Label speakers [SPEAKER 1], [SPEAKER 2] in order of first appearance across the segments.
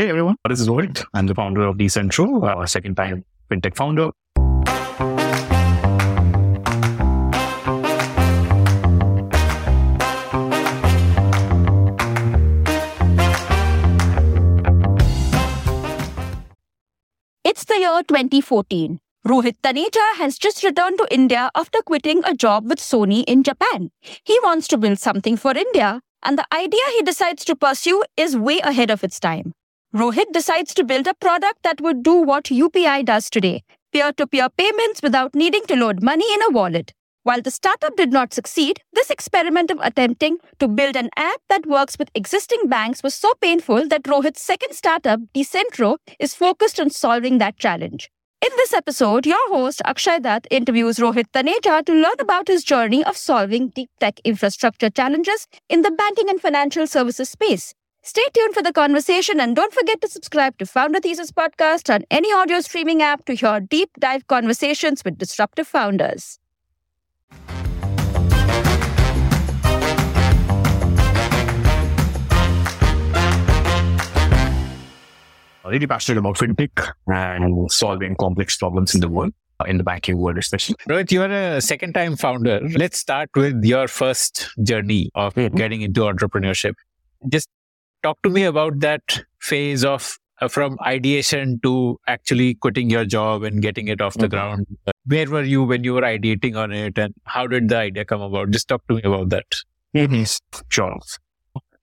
[SPEAKER 1] Hey everyone, this is Rohit. I'm the founder of Decentro, a second time fintech founder.
[SPEAKER 2] It's the year 2014. Rohit Taneja has just returned to India after quitting a job with Sony in Japan. He wants to build something for India, and the idea he decides to pursue is way ahead of its time. Rohit decides to build a product that would do what UPI does today peer to peer payments without needing to load money in a wallet. While the startup did not succeed, this experiment of attempting to build an app that works with existing banks was so painful that Rohit's second startup, Decentro, is focused on solving that challenge. In this episode, your host Akshay Datt interviews Rohit Taneja to learn about his journey of solving deep tech infrastructure challenges in the banking and financial services space. Stay tuned for the conversation and don't forget to subscribe to Founder Thesis podcast on any audio streaming app to hear deep dive conversations with disruptive founders.
[SPEAKER 1] Really passionate about fintech and solving complex problems in the world, in the banking world especially.
[SPEAKER 3] Rohit, you are a second time founder. Let's start with your first journey of getting into entrepreneurship. Just talk to me about that phase of uh, from ideation to actually quitting your job and getting it off the
[SPEAKER 1] Mhm.
[SPEAKER 3] ground. Uh, Where were you when you were ideating on it and how did the idea come about? Just talk to me about that.
[SPEAKER 1] Sure.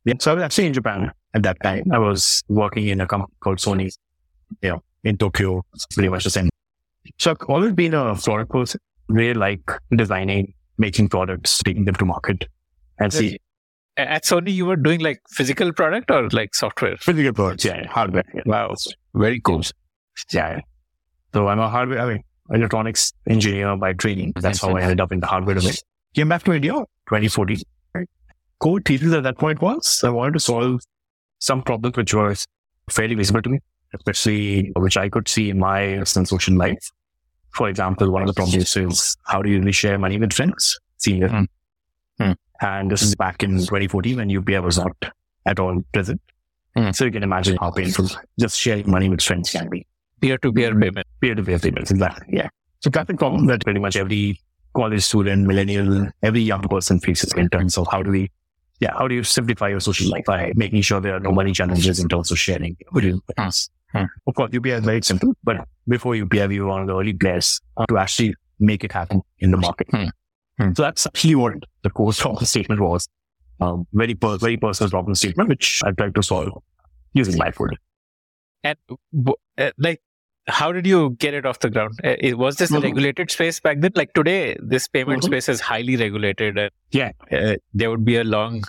[SPEAKER 1] Yeah, so I was actually in Japan at that time. I was working in a company called Sony, you know, in Tokyo, It's pretty much the same. So I've always been a product person, really like designing, making products, taking them to market and see
[SPEAKER 3] At Sony, you were doing like physical product or like software?
[SPEAKER 1] physical products, yeah, hardware. Yeah.
[SPEAKER 3] Wow. Very cool.
[SPEAKER 1] Yeah. So I'm a hardware, I mean, electronics engineer by training. That's how I ended up in the hardware domain. Came back to India 2014. Right? Core thesis at that point was I wanted to solve some problems which were fairly visible to me, especially which I could see in my social life. For example, one of the problems is how do you really share money with friends? Senior.
[SPEAKER 3] Hmm. Hmm.
[SPEAKER 1] And this is back in 2014 when UPI was not at all present.
[SPEAKER 3] Hmm.
[SPEAKER 1] So you can imagine how painful just sharing money with friends can be
[SPEAKER 3] Peer to peer payment.
[SPEAKER 1] peer-to-peer payments. Exactly. Yeah. So classic problem that pretty much every college student, millennial, every young person faces in terms of how do we, yeah, how do you simplify your social life by making sure there are no money challenges in terms of sharing? You-
[SPEAKER 3] Hmm.
[SPEAKER 1] Of course, UPI is very simple, but before UPI, we were one of the early players to actually make it happen in the market.
[SPEAKER 3] Hmm.
[SPEAKER 1] So that's actually what the core problem statement was. Um, very, per- very personal problem statement, which I tried to solve using my
[SPEAKER 3] food. And uh, like, how did you get it off the ground? Uh, it- was this a regulated space back then? Like today, this payment
[SPEAKER 1] Mhm.
[SPEAKER 3] space is highly regulated. And,
[SPEAKER 1] Yeah.
[SPEAKER 3] uh, there would be a long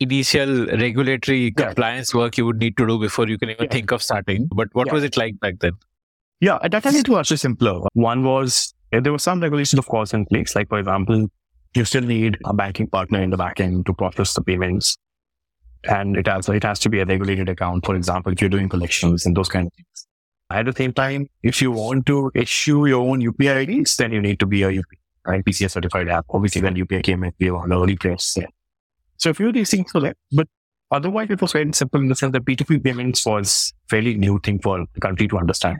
[SPEAKER 3] initial regulatory
[SPEAKER 1] Yeah.
[SPEAKER 3] compliance work you would need to do before you can even
[SPEAKER 1] Yeah.
[SPEAKER 3] think of starting. But what
[SPEAKER 1] Yeah.
[SPEAKER 3] was it like back then?
[SPEAKER 1] Yeah, at that time it was actually simpler. One was there were some regulations, of course, in place. Like for example, you still need a banking partner in the back end to process the payments, and it has it has to be a regulated account. For example, if you're doing collections and those kind of things. At the same time, if you want to issue your own UPI IDs, then you need to be a UPI, right? PCS certified app. Obviously, when UPI came in, we were on the early place. Yeah. So a few of these things were there, but otherwise it was very simple in the sense that P2P payments was fairly new thing for the country to understand.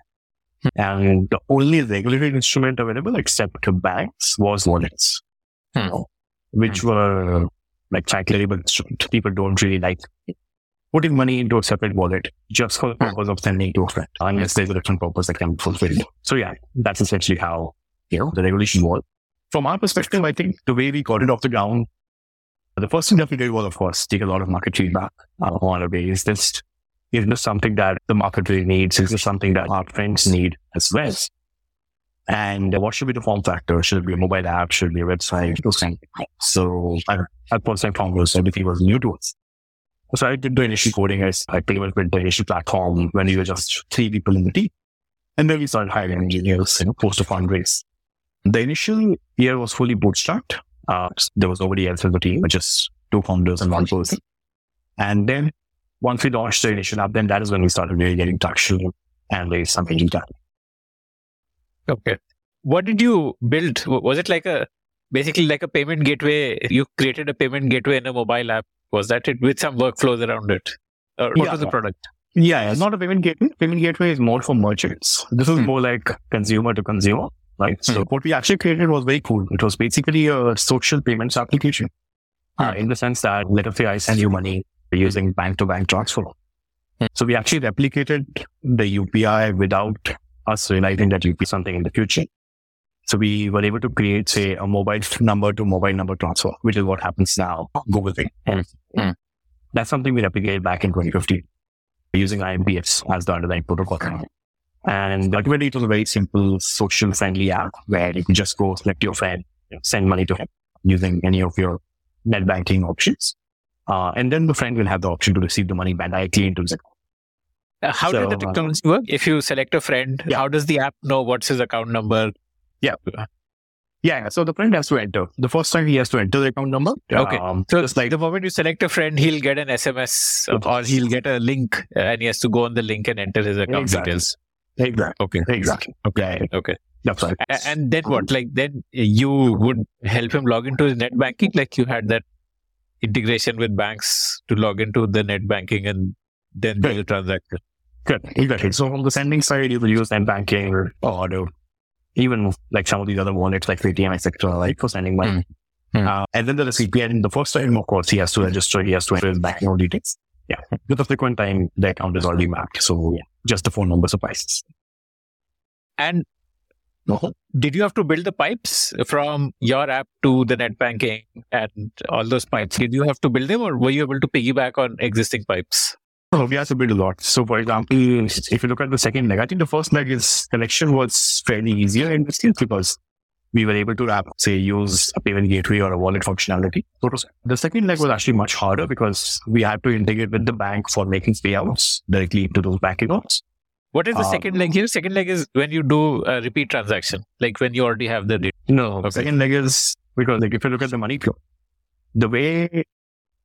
[SPEAKER 1] And the only regulated instrument available except to banks was wallets,
[SPEAKER 3] Hmm.
[SPEAKER 1] which were like cyclerable instrument. People don't really like putting money into a separate wallet just for the purpose of sending to a friend, unless there's a different purpose that can be fulfilled. So yeah, that's essentially how, you know, the regulation was. From our perspective, I think the way we got it off the ground, the first thing that we did was, of course, take a lot of market feedback uh, on a. Is this is this something that the market really needs? Is this something that our friends need as well? And what should be the form factor? Should it be a mobile app? Should it be a website? Those things. So I, at first time founders, everything was new to us. So I did the initial coding. I, I pretty much built the initial platform when we were just three people in the team. And then we started hiring engineers, you know, post a fundraise. The initial year was fully bootstrapped. Uh, there was nobody else in the team, just two founders and one person. And then once we launched the initial app, then that is when we started really getting traction and raised some angel capital.
[SPEAKER 3] Okay. What did you build? Was it like a basically like a payment gateway? You created a payment gateway in a mobile app. Was that it with some workflows around it? Or what
[SPEAKER 1] Yeah.
[SPEAKER 3] was the product?
[SPEAKER 1] Yeah, it's not a payment gateway. Payment gateway is more for merchants. This is
[SPEAKER 3] Hmm.
[SPEAKER 1] more like consumer to consumer, right? So
[SPEAKER 3] Hmm.
[SPEAKER 1] what we actually created was very cool. It was basically a social payments application. Uh,
[SPEAKER 3] Hmm.
[SPEAKER 1] in the sense that, let us say I send you money using bank to bank transfer. So we actually replicated the UPI without us realizing that UPI something in the future. So we were able to create, say, a mobile number to mobile number transfer, which is what happens now, Google Pay.
[SPEAKER 3] Hmm. Hmm.
[SPEAKER 1] That's something we replicated back in 2015 using IMPS as the underlying protocol. And ultimately, it was a very simple, social friendly app where you can just go select your friend, send money to him using any of your net banking options. Uh, and then the friend will have the option to receive the money back directly into his account.
[SPEAKER 3] Uh, how
[SPEAKER 1] So,
[SPEAKER 3] does the
[SPEAKER 1] uh,
[SPEAKER 3] technology work? If you select a friend,
[SPEAKER 1] Yeah.
[SPEAKER 3] how does the app know what's his account number?
[SPEAKER 1] Yeah. Yeah. So the friend has to enter. The first time he has to enter the account number.
[SPEAKER 3] Okay.
[SPEAKER 1] Um,
[SPEAKER 3] So
[SPEAKER 1] just like
[SPEAKER 3] the moment you select a friend, he'll get an SMS or he'll get a link uh, and he has to go on the link and enter his account
[SPEAKER 1] Exactly.
[SPEAKER 3] details.
[SPEAKER 1] exactly.
[SPEAKER 3] Okay.
[SPEAKER 1] Exactly. Okay.
[SPEAKER 3] Okay.
[SPEAKER 1] That's right.
[SPEAKER 3] And then what? Like then you would help him log into his net banking, like you had that integration with banks to log into the net banking and then do the transaction.
[SPEAKER 1] Good. Exactly. So on the sending side, you will use net banking or, the- even like some of these other wallets like Paytm, etc., right, for sending money.
[SPEAKER 3] Hmm.
[SPEAKER 1] Uh, and then the recipient, the first time, of course, he has to register, he has to enter his banking details. Yeah. The frequent time, the account is already mapped. So yeah, just the phone number suffices.
[SPEAKER 3] And did you have to build the pipes from your app to the net banking and all those pipes? Did you have to build them or were you able to piggyback on existing pipes?
[SPEAKER 1] So we have to build a lot. So for example, if you look at the second leg, I think the first leg is connection was fairly easier in this case because we were able to wrap, say, use a payment gateway or a wallet functionality. So to say. The second leg was actually much harder because we had to integrate with the bank for making payouts directly into those bank accounts.
[SPEAKER 3] What is the
[SPEAKER 1] Uh,
[SPEAKER 3] second leg here? Second leg is when you do a repeat transaction, like when you already have the data.
[SPEAKER 1] No,
[SPEAKER 3] Okay.
[SPEAKER 1] second leg is because like if you look at the money flow, the way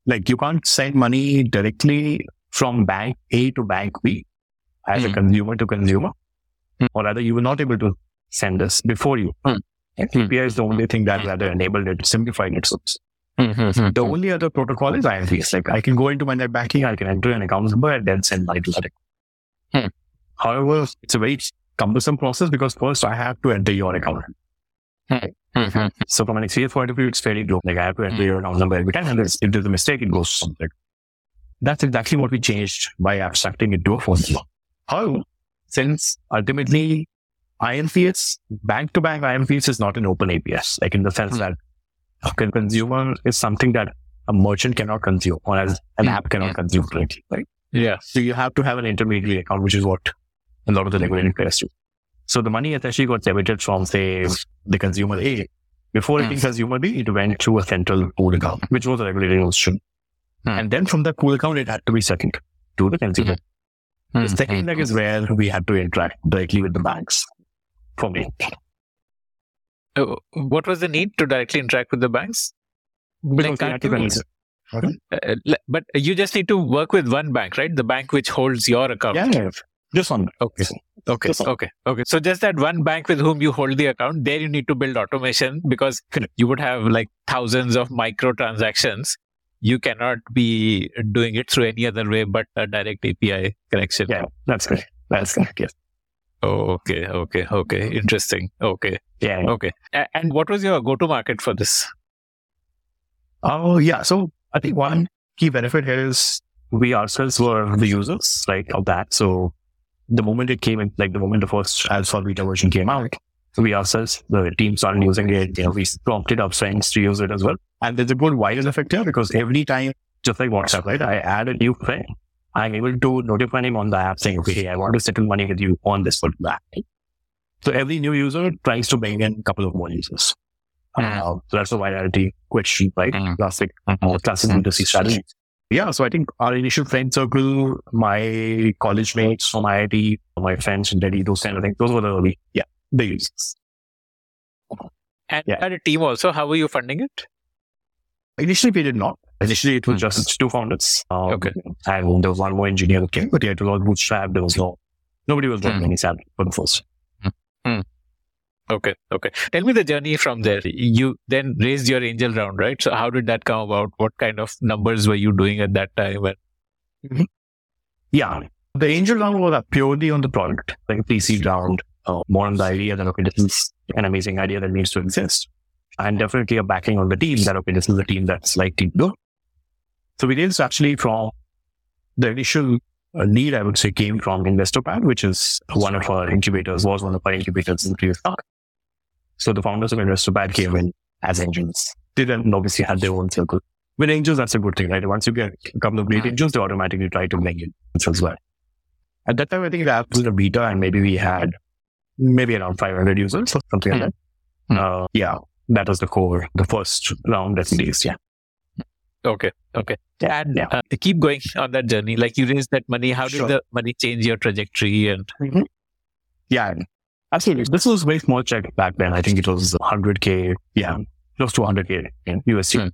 [SPEAKER 1] like you can't send money directly from bank A to bank B as a
[SPEAKER 3] Hmm.
[SPEAKER 1] consumer to consumer,
[SPEAKER 3] Hmm.
[SPEAKER 1] or rather you were not able to send this before you.
[SPEAKER 3] Hmm.
[SPEAKER 1] API is the only thing that rather enabled it, simplified it. So the only other protocol is IMPS. Like I can go into my net banking, I can enter an account number and then send money to that. account.
[SPEAKER 3] Hmm.
[SPEAKER 1] However, it's a very cumbersome process because first I have to enter your account. So from an experience point of view, it's fairly low. Like I have to enter your account number every time, and if there's a mistake, it goes something. That's exactly what we changed by abstracting it to a phone number. However, since ultimately IMPS, bank to bank IMPS is not an open APS, like in the sense
[SPEAKER 3] Hmm.
[SPEAKER 1] that a consumer is something that a merchant cannot consume or as an
[SPEAKER 3] Hmm.
[SPEAKER 1] app cannot consume directly, right?
[SPEAKER 3] Yeah.
[SPEAKER 1] So you have to have an intermediary account, which is what a lot of the regulated players do. So the money essentially got debited from, say, the consumer A. Before
[SPEAKER 3] it
[SPEAKER 1] hitting consumer B, it went to a central pool account, which was a regulated institution.
[SPEAKER 3] Hmm.
[SPEAKER 1] And then from that pool account, it had to be settled to the consumer. The second leg is where we had to interact directly with the banks for me.
[SPEAKER 3] Uh, what was the need to directly interact with the banks?
[SPEAKER 1] Because we
[SPEAKER 3] can't
[SPEAKER 1] had to
[SPEAKER 3] you-
[SPEAKER 1] cons-
[SPEAKER 3] Uh, but you just need to work with one bank, right? The bank which holds your account.
[SPEAKER 1] yeah, just one.
[SPEAKER 3] Okay. Okay.
[SPEAKER 1] Just.
[SPEAKER 3] Okay. Okay. So just that one bank with whom you hold the account, there you need to build automation because you would have like thousands of micro transactions. You cannot be doing it through any other way but a direct API connection.
[SPEAKER 1] Yeah, that's correct. That's correct. Yes.
[SPEAKER 3] Oh, okay. Okay. Okay. Interesting. Okay.
[SPEAKER 1] Yeah.
[SPEAKER 3] Okay. A- and what was your go to market for this?
[SPEAKER 1] Oh, yeah. So I think one key benefit here is we ourselves were the users, right, of that. So the moment it came in, like the moment the first alpha beta version came out, we ourselves, the team started using it. You know, we prompted our friends to use it as well. And there's a good viral effect here because every time, just like WhatsApp, right, I add a new friend, I'm able to notify him on the app saying, okay, hey, I want to settle money with you on this particular app. So every new user tries to bring in a couple of more users.
[SPEAKER 3] Mm.
[SPEAKER 1] Uh, so that's a virality question, right?
[SPEAKER 3] Mm.
[SPEAKER 1] Classic, uh, classic B2C strategy. Yeah, so I think our initial friend circle, my college mates from IIT, my friends in Delhi, those kind of things, those were the early, yeah, the users.
[SPEAKER 3] And
[SPEAKER 1] Yeah.
[SPEAKER 3] had a team also. How were you funding it?
[SPEAKER 1] Initially, we did not. Initially, it was
[SPEAKER 3] Mm.
[SPEAKER 1] just two founders. Um,
[SPEAKER 3] Okay.
[SPEAKER 1] And there was one more engineer who came, but yeah, it was all bootstrap. There was no, nobody was getting
[SPEAKER 3] Mm.
[SPEAKER 1] any salary for the first.
[SPEAKER 3] Okay. Okay. Tell me the journey from there. You then raised your angel round, right? So how did that come about? What kind of numbers were you doing at that time? And
[SPEAKER 1] Yeah.
[SPEAKER 4] The angel round was purely on the product, like a pre-seed round, uh, more on the idea that, okay, this is an amazing idea that needs to exist. And definitely a backing on the team that, okay, this is a team that's likely to go. So we raised actually from the initial uh, lead, I would say, came from Investopad, which is one of our incubators, was one of our incubators in the previous talk. So the founders of Investopad came in as angels. They then obviously had their own circle. With angels, that's a good thing, right? Once you get a couple of great angels, they automatically try to bring in as well. At that time, I think the app was in a beta and maybe we had maybe around 500 users or something like that.
[SPEAKER 3] Hmm.
[SPEAKER 4] Uh, yeah, that was the core, the first round at least. Yeah.
[SPEAKER 3] Okay. Okay. And
[SPEAKER 4] Yeah.
[SPEAKER 3] uh, to keep going on that journey, like you raised that money, how did
[SPEAKER 4] Sure.
[SPEAKER 3] the money change your trajectory? And
[SPEAKER 4] Yeah, absolutely. This was very small check back then. I think it was 100K. Yeah, close to 100K in USD.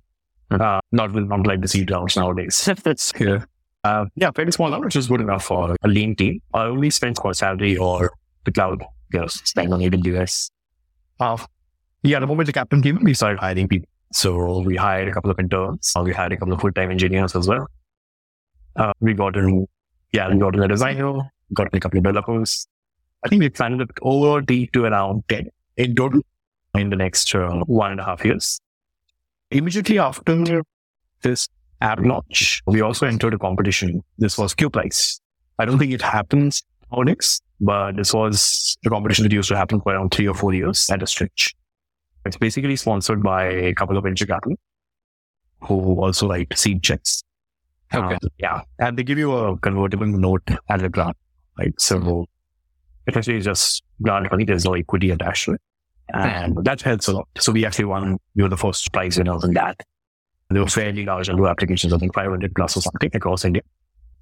[SPEAKER 3] Hmm.
[SPEAKER 4] Uh, not with not like the seed rounds nowadays. That's
[SPEAKER 3] yeah.
[SPEAKER 4] Uh, yeah, very small number, which is good enough for a lean team. I only spend for salary or the cloud, you know, spend on AWS. Uh, yeah, the moment the captain came, we started hiring people. So we hired a couple of interns. Uh, we hired a couple of full-time engineers as well. Uh, we got in, yeah, we got in a designer, got in a couple of developers. I think we expanded it over the to around 10 in total in the next uh, one and a half years. Immediately after this app launch, we also entered a competition. This was QPrize. I don't think it happens nowadays, but this was a competition that used to happen for around three or four years at a stretch. It's basically sponsored by a couple of venture capital who also write seed checks.
[SPEAKER 3] Okay.
[SPEAKER 4] Uh, yeah. And they give you a convertible note as a grant, right? So essentially just grant money. There's no equity attached to it. And that helps a lot. So we actually won, we were the first prize winners in that. There were fairly large number of applications, I think 500 plus or something across India.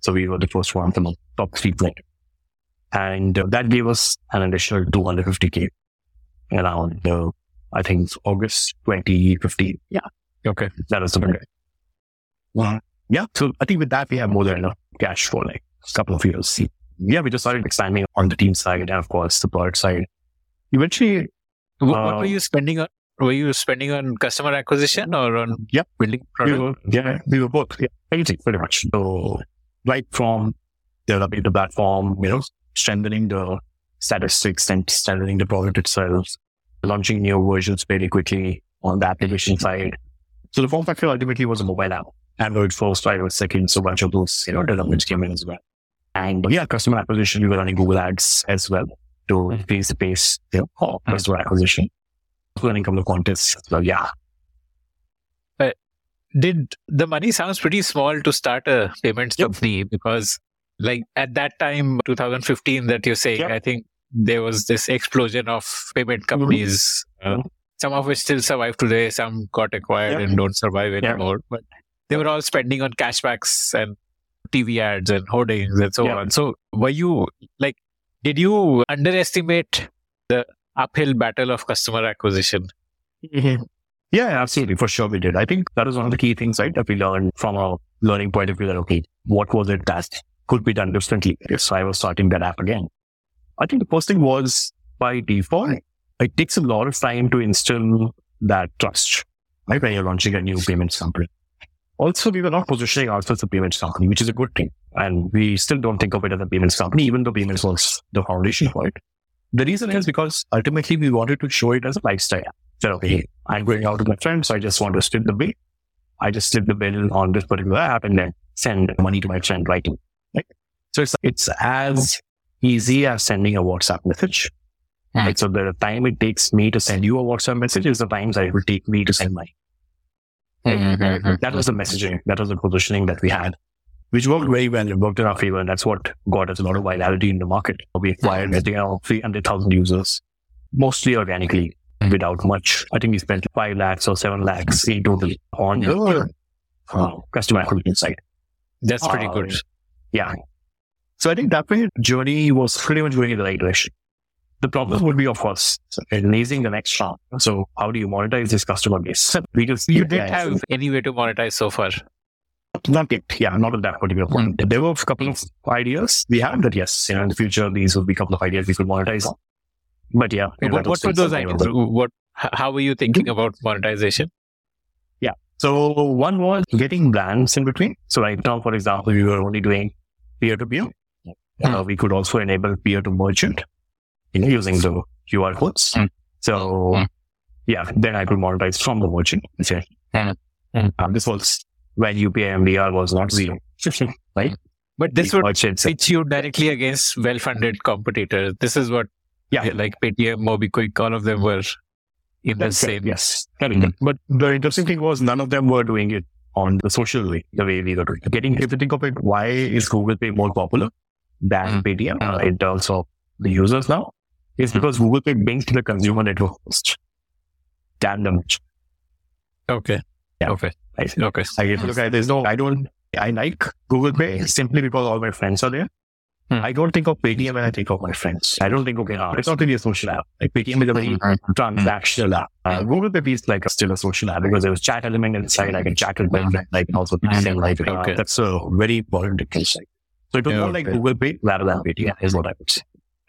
[SPEAKER 4] So we were the first one from the top three players. And uh, that gave us an additional 250K around, uh, I think it's August 2015. Yeah,
[SPEAKER 3] Okay.
[SPEAKER 4] that was the. Well, yeah. So I think with that, we have more than enough cash for like a couple of years. Yeah, we just started expanding on the team side and of course the product side. Eventually,
[SPEAKER 3] Wh- what
[SPEAKER 4] Uh,
[SPEAKER 3] were you spending on? Were you spending on customer acquisition or on
[SPEAKER 4] Yep.
[SPEAKER 3] building
[SPEAKER 4] we were, yeah, we were both. Yeah, everything pretty much. So right from developing the platform, you know, strengthening the statistics and strengthening the product itself, launching new versions very quickly on the application side. So the form factor ultimately was a mobile app. Android first, iOS second, so a bunch of those, you know, developments came in as well. And yeah, customer acquisition, we were running Google ads as well to increase the pace, you know, of customer acquisition. Running a couple of contests. So yeah,
[SPEAKER 3] Did the money sounds pretty small to start a payments
[SPEAKER 4] Yep.
[SPEAKER 3] company because like at that time, 2015 that you're saying,
[SPEAKER 4] Yep.
[SPEAKER 3] I think there was this explosion of payment companies, uh,
[SPEAKER 4] Mhm.
[SPEAKER 3] some of which still survive today, some got acquired
[SPEAKER 4] Yep.
[SPEAKER 3] and don't survive anymore. But they were all spending on cashbacks and TV ads and hoardings and so
[SPEAKER 4] Yep.
[SPEAKER 3] on. So were you like, did you underestimate the uphill battle of customer acquisition? Mm-hmm.
[SPEAKER 4] Yeah, absolutely. For sure we did. I think that is one of the key things, right, that we learned from a learning point of view that, okay, what was it that could be done differently if I was starting that app again? I think the first thing was by default, it takes a lot of time to instill that trust, right, when you're launching a new payment company. Also, we were not positioning ourselves as a payments company, which is a good thing. And we still don't think of it as a payments company, even though payments was the foundation for it. The reason is because ultimately we wanted to show it as a lifestyle. So, okay, I'm going out with my friends. So I just want to split the bill. I just split the bill on this particular app and then send money to my friend right away. Right? So it's, it's as easy as sending a WhatsApp message.
[SPEAKER 3] Hmm.
[SPEAKER 4] Right? So the time it takes me to send you a WhatsApp message is the times it will take me to send money. That was the messaging. That was the positioning that we had, which worked very well. It worked in our favor. And that's what got us a lot of virality in the market. We acquired, I think, around 300,000 users, mostly organically without much. I think we spent 5 lakhs or 7 lakhs in total on the uh, customer acquisition side.
[SPEAKER 3] That's pretty
[SPEAKER 4] Uh,
[SPEAKER 3] good.
[SPEAKER 4] Yeah. So I think that way journey was pretty much going in the right direction. The problem would be, of course, raising the next round. So how do you monetize this customer base? We just
[SPEAKER 3] You didn't have any way to monetize so far.
[SPEAKER 4] not yet. Yeah, not at that particular point. There were a couple of ideas we had that yes, you know, in the future these would be a couple of ideas we could monetize. But yeah, you know,
[SPEAKER 3] What, what were those ideas? What? How were you thinking about monetization? Yeah.
[SPEAKER 4] So one was getting brands in between. So right now, for example, we were only doing peer to peer.
[SPEAKER 1] uh, we could also enable peer to merchant, you know, using the QR codes.
[SPEAKER 3] Mm.
[SPEAKER 1] So
[SPEAKER 3] Mm.
[SPEAKER 1] yeah, then I could monetize from the merchant. essentially.
[SPEAKER 3] Mm.
[SPEAKER 1] Um, this was when UPI MDR was not zero, right?
[SPEAKER 3] But this
[SPEAKER 1] The
[SPEAKER 3] would
[SPEAKER 1] merchants,
[SPEAKER 3] pitch you directly against well-funded competitors. This is what,
[SPEAKER 1] Yeah.
[SPEAKER 3] like Paytm, MobiKwik, all of them were in the
[SPEAKER 1] That's correct,
[SPEAKER 3] same.
[SPEAKER 1] Yes. Correct.
[SPEAKER 3] Mm.
[SPEAKER 1] But the interesting thing was none of them were doing it on the social way, the way we were doing it. Getting, if you think of it, why is Google Pay more popular than
[SPEAKER 3] Mm.
[SPEAKER 1] Paytm uh,
[SPEAKER 3] Mm.
[SPEAKER 1] in terms of the users now? It's
[SPEAKER 3] Mm.
[SPEAKER 1] because Google Pay brings to the consumer network first. Than the merchant.
[SPEAKER 3] Okay.
[SPEAKER 1] Yeah.
[SPEAKER 3] Okay.
[SPEAKER 1] Right?
[SPEAKER 3] Okay.
[SPEAKER 1] I get, look, I, there's no, I don't, I like Google Pay simply because all my friends are there.
[SPEAKER 3] Hmm.
[SPEAKER 1] I don't think of Paytm when I think of my friends. I don't think, okay, ah, it's not really a social app. Like Paytm is a very transactional app. Uh, Google Pay is like a, still a social app because there was chat element inside. I can chat with my friend, like also same like uh,
[SPEAKER 3] Okay.
[SPEAKER 1] that's a very important difference. Like, so it was
[SPEAKER 3] Yeah,
[SPEAKER 1] more like
[SPEAKER 3] okay.
[SPEAKER 1] Google Pay rather than Paytm is what I would say.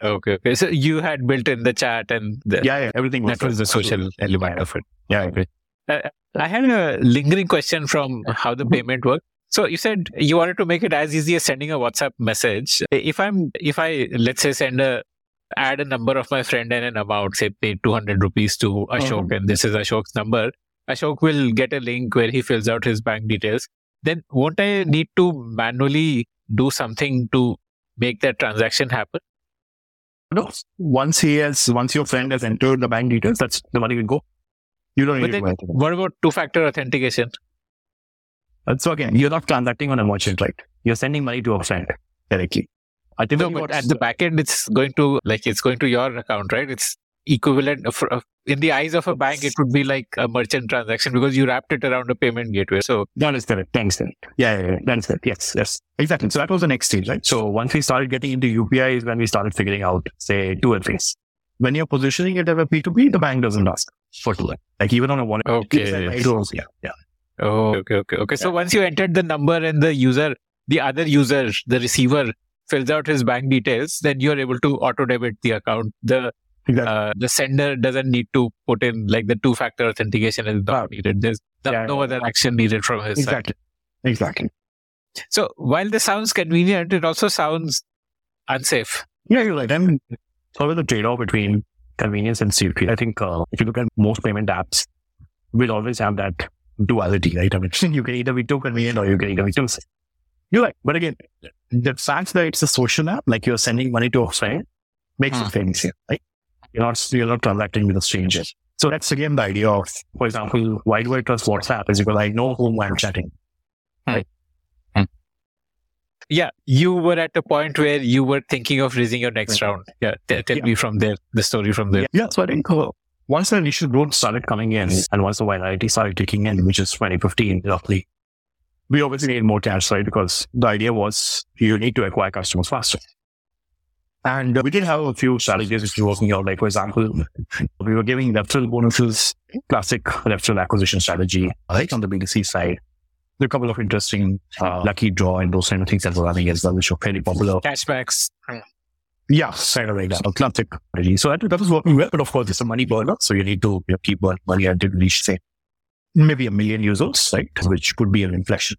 [SPEAKER 3] Okay. Okay. So you had built in the chat and the,
[SPEAKER 1] Yeah, yeah, everything was
[SPEAKER 3] that was the social element of it.
[SPEAKER 1] Yeah, okay.
[SPEAKER 3] Uh, I had a lingering question from how the payment worked. So you said you wanted to make it as easy as sending a WhatsApp message. If I'm, if I, let's say send a, add a number of my friend and an amount, say pay 200 rupees to Ashok mm-hmm. and this is Ashok's number, Ashok will get a link where he fills out his bank details. Then won't I need to manually do something to make that transaction happen?
[SPEAKER 1] No, once he has, once your friend has entered the bank details, that's the money will go. You don't
[SPEAKER 3] But
[SPEAKER 1] need
[SPEAKER 3] then what about two factor authentication?
[SPEAKER 1] Uh, So again, you're not transacting on a merchant, right? You're sending money to a friend directly. I think
[SPEAKER 3] No, but at the back end, it's going to like it's going to your account, right? It's equivalent of, of- in the eyes of a bank. It would be like a merchant transaction because you wrapped it around a payment gateway. So
[SPEAKER 1] That is correct. Thanks. Correct. Yeah, yeah, yeah, that is correct. Yes, yes, exactly. So that was the next stage, right? So once we started getting into UPI is when we started figuring out, say, two things. When you're positioning it as a P2P, the bank doesn't ask for two. Like even on a wallet.
[SPEAKER 3] Okay.
[SPEAKER 1] It was, yeah, yeah.
[SPEAKER 3] oh, okay, okay, okay. So once you entered the number and the user, the other user, the receiver fills out his bank details, then you're able to auto debit the account. The
[SPEAKER 1] Exactly.
[SPEAKER 3] uh, the sender doesn't need to put in like the two factor authentication is not needed. There's no,
[SPEAKER 1] Yeah,
[SPEAKER 3] no other action needed from his side.
[SPEAKER 1] exactly. Exactly.
[SPEAKER 3] So while this sounds convenient, it also sounds unsafe.
[SPEAKER 1] Yeah, you're right. I mean, it's always a trade-off between convenience and safety. I think uh, if you look at most payment apps, we'll always have that duality, right? I mean, you can either be too convenient or you can either be too safe. You're right. But again, the fact that it's a social app, like you're sending money to a friend, makes
[SPEAKER 3] Hmm.
[SPEAKER 1] it famous here, right? You're not, you're not transacting with a stranger. So that's again the idea of, for example, why do I trust WhatsApp? Is because I know whom I'm chatting. Right.
[SPEAKER 3] Yeah, you were at a point where you were thinking of raising your next
[SPEAKER 1] Right.
[SPEAKER 3] round. Yeah, t- tell
[SPEAKER 1] Yeah.
[SPEAKER 3] me from there, the story from there.
[SPEAKER 1] Yeah, yeah, so I think uh, once the initial growth started coming in and once the virality started kicking in, which is 2015 roughly, we obviously need more cash, right? Because the idea was you need to acquire customers faster. And uh, we did have a few strategies which were working out. Like, for example, we were giving referral bonuses, classic referral acquisition strategy, right? On the B2C side. There are a couple of interesting uh, lucky draw and those kind of things that were running as well, which were fairly popular.
[SPEAKER 3] Cashbacks.
[SPEAKER 1] Yeah, kind of like that. Classic strategy. So that, that was working well, but of course, it's a money burner. So you need to you know, keep burning money until you reach, say, maybe a million users, right? Which could be an inflection.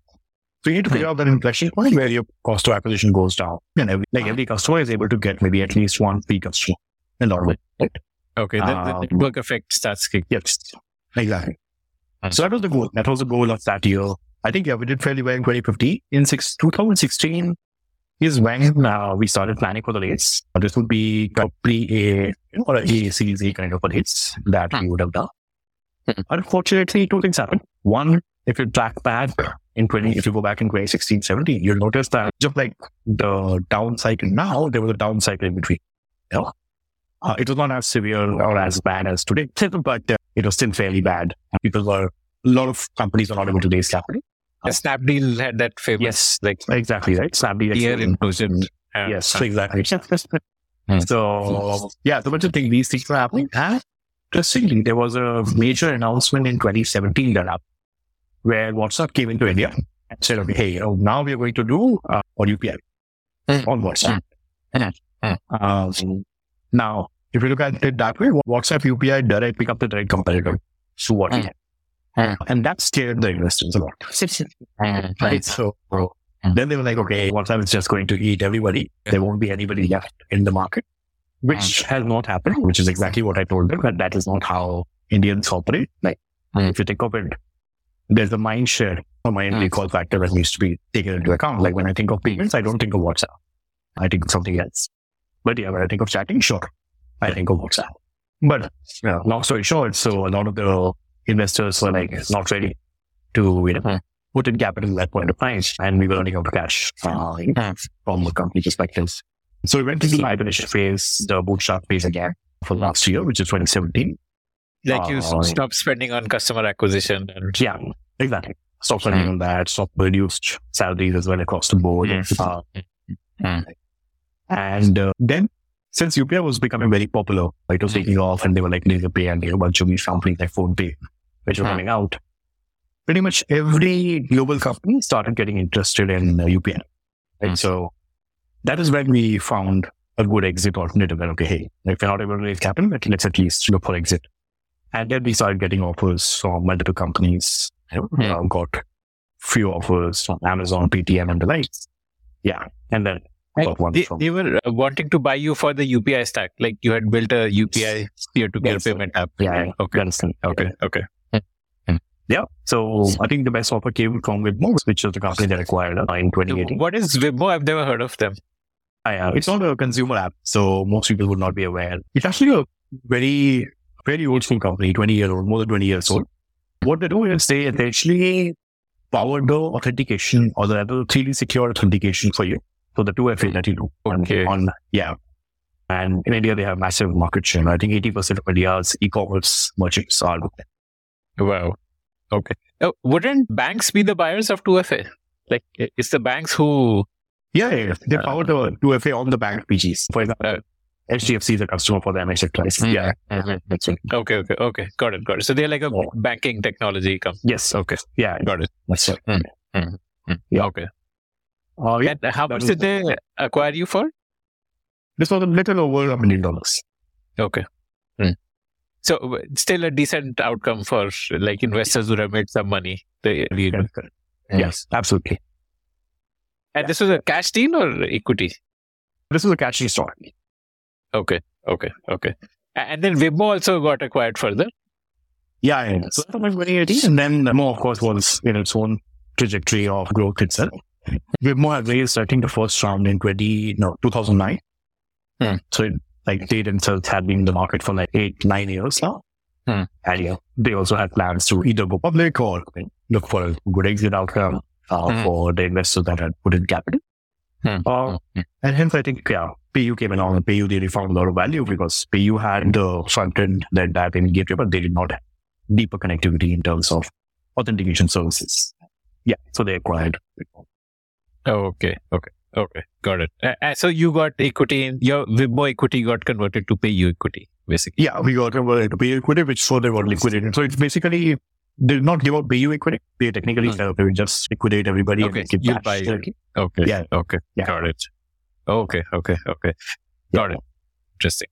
[SPEAKER 1] So you need to figure out that inflection point where your cost to acquisition goes down. And every, like every customer is able to get maybe at least one free customer in lot of it. Right?
[SPEAKER 3] Okay, the, the
[SPEAKER 1] Um,
[SPEAKER 3] network effect starts kicking.
[SPEAKER 1] Yes, exactly.
[SPEAKER 3] Hmm.
[SPEAKER 1] So that was the goal. That was the goal of that year. I think, yeah, we did fairly well in 2015. In six, 2016 is when uh, we started planning for the race. This would be probably a, you know, or a A Series A kind of a race that we would have done.
[SPEAKER 3] Hmm.
[SPEAKER 1] Unfortunately, two things happened. One, if you track back in 20, if you go back in 2016, 17, you'll notice that just like the down cycle now, there was a down cycle in between. You know? Uh, it was not as severe or as bad as today, but uh, it was still fairly bad. People were, a lot of companies are not able to raise capital.
[SPEAKER 3] The Snapdeal had that famous
[SPEAKER 1] Yes.
[SPEAKER 3] like
[SPEAKER 1] Exactly, right? Snapdeal.
[SPEAKER 3] year
[SPEAKER 1] explosion.
[SPEAKER 3] implosion. Uh,
[SPEAKER 1] Yes,
[SPEAKER 3] uh,
[SPEAKER 1] exactly.
[SPEAKER 3] Hmm.
[SPEAKER 1] So, yeah, so much of thing, these things were happening. And interestingly, there was a major announcement in 2017 that happened where WhatsApp came into India and said, okay, hey, oh, now we are going to do uh, on UPI
[SPEAKER 3] Hmm.
[SPEAKER 1] on WhatsApp.
[SPEAKER 3] Hmm.
[SPEAKER 1] Um, now, if you look at it that way, WhatsApp UPI direct pick up the direct competitor to
[SPEAKER 3] Hmm. Hmm.
[SPEAKER 1] And that scared the investors a lot. Right. So
[SPEAKER 3] Mm.
[SPEAKER 1] Then they were like, okay, WhatsApp is just going to eat everybody. There won't be anybody left in the market, which has not happened, which is exactly what I told them, but that is not how Indians operate. Like, if you think of it, there's a mind share, a mind
[SPEAKER 3] Mm.
[SPEAKER 1] recall factor that needs to be taken into account. Like when I think of payments, I don't think of WhatsApp. I think of something else. But yeah, when I think of chatting, sure, I think of WhatsApp. But yeah, long story short, so a lot of the investors were like not ready to you know
[SPEAKER 3] Hmm.
[SPEAKER 1] put in capital at that point of time, and we were running out of cash uh,
[SPEAKER 3] Hmm.
[SPEAKER 1] from the company perspective. So we went into the hibernation phase, the bootstrap phase again for last year, which is 2017.
[SPEAKER 3] Like you
[SPEAKER 1] Oh,
[SPEAKER 3] stop spending on customer acquisition and
[SPEAKER 1] Yeah, exactly. Stop spending
[SPEAKER 3] Hmm.
[SPEAKER 1] on that. Stop reduced salaries as well across the board.
[SPEAKER 3] Hmm.
[SPEAKER 1] Uh,
[SPEAKER 3] Hmm.
[SPEAKER 1] And uh, then, since UPI was becoming very popular, it was
[SPEAKER 3] Hmm.
[SPEAKER 1] taking off, and they were like Pay and a bunch of these companies like PhonePe, which were
[SPEAKER 3] Hmm.
[SPEAKER 1] coming out. Pretty much every global company started getting interested in uh, UPI. And
[SPEAKER 3] Hmm.
[SPEAKER 1] so that is when we found a good exit alternative. And okay, hey, if we're not able to raise capital, let's at least look for exit. And then we started getting offers from multiple companies. Know,
[SPEAKER 3] Hmm.
[SPEAKER 1] uh, got few offers from Amazon, PTM, and the likes. Yeah, and then got one
[SPEAKER 3] they,
[SPEAKER 1] from
[SPEAKER 3] they were uh, wanting to buy you for the UPI stack. Like you had built a UPI peer-to-peer
[SPEAKER 1] Yes.
[SPEAKER 3] payment app.
[SPEAKER 1] yeah,
[SPEAKER 3] Okay.
[SPEAKER 1] understand.
[SPEAKER 3] Okay. Okay.
[SPEAKER 1] Yeah. So I think the best offer came from Wibmo, which is the company that acquired uh, in 2018.
[SPEAKER 3] What is Wibmo? I've never heard of them.
[SPEAKER 1] I, uh, it's not a consumer app, so most people would not be aware. It's actually a very, very old school company, 20 years old, more than 20 years old. What they do is they essentially power the authentication or the 3D secure authentication for you. So the 2FA that you do on,
[SPEAKER 3] Okay.
[SPEAKER 1] on yeah. And in India, they have massive market share. I think 80% of India's e-commerce merchants are with them.
[SPEAKER 3] Wow. Okay. Uh, wouldn't banks be the buyers of 2FA? Like it's the banks who
[SPEAKER 1] Yeah, yeah, yeah. They
[SPEAKER 3] Uh,
[SPEAKER 1] power the 2FA on the bank PGs. For example,
[SPEAKER 3] Uh,
[SPEAKER 1] HDFC is a customer for them, etc.
[SPEAKER 3] Mm.
[SPEAKER 1] Yeah, that's right.
[SPEAKER 3] Okay, okay, okay. Got it, got it. So they're like a
[SPEAKER 1] Yeah.
[SPEAKER 3] banking technology company.
[SPEAKER 1] Yes.
[SPEAKER 3] Okay,
[SPEAKER 1] Yeah,
[SPEAKER 3] got it.
[SPEAKER 1] that's right.
[SPEAKER 3] Mm.
[SPEAKER 1] Yeah.
[SPEAKER 3] Okay.
[SPEAKER 1] Uh, yeah.
[SPEAKER 3] And how
[SPEAKER 1] that
[SPEAKER 3] much did they acquire you for?
[SPEAKER 1] This was a little over a million dollars.
[SPEAKER 3] Okay. Hmm. So uh, still a decent outcome for like investors who have made some money. They,
[SPEAKER 1] Correct, correct.
[SPEAKER 3] Mm.
[SPEAKER 1] Yes, absolutely.
[SPEAKER 3] and this was a cash deal or equity?
[SPEAKER 1] This was a catchy story.
[SPEAKER 3] Okay, okay, okay. And then Wibmo also got acquired further.
[SPEAKER 1] Yeah, yeah. So that was 2018. And then Wibmo, of course, was in its own trajectory of growth itself. Wibmo had raised, I think, the first round in 20, no, 2009.
[SPEAKER 3] Hmm.
[SPEAKER 1] So, it, like, they themselves had been in the market for like eight, nine years now.
[SPEAKER 3] Hmm.
[SPEAKER 1] And yeah, they also had plans to either go public or look for a good exit outcome uh,
[SPEAKER 3] Hmm.
[SPEAKER 1] for the investors that had put in capital.
[SPEAKER 3] Hmm.
[SPEAKER 1] Uh, and hence, I think, yeah, PayU came along and PayU really found a lot of value because PayU had the front end that that payment gateway, but they did not have deeper connectivity in terms of authentication services. Yeah, so they acquired.
[SPEAKER 3] Oh, okay, okay, okay. Got it. Uh, so you got equity in your Wibmo equity got converted to you equity, basically.
[SPEAKER 1] Yeah, we got converted to PayU equity, which further got liquidated. So it's basically they did not give out PayU equity. They technically uh, they would just liquidate everybody
[SPEAKER 3] Okay,
[SPEAKER 1] and
[SPEAKER 3] you buy it. Okay.
[SPEAKER 1] Yeah.
[SPEAKER 3] Okay.
[SPEAKER 1] Yeah.
[SPEAKER 3] Got it. Okay. Okay. Okay.
[SPEAKER 1] Yeah.
[SPEAKER 3] Got it. Interesting.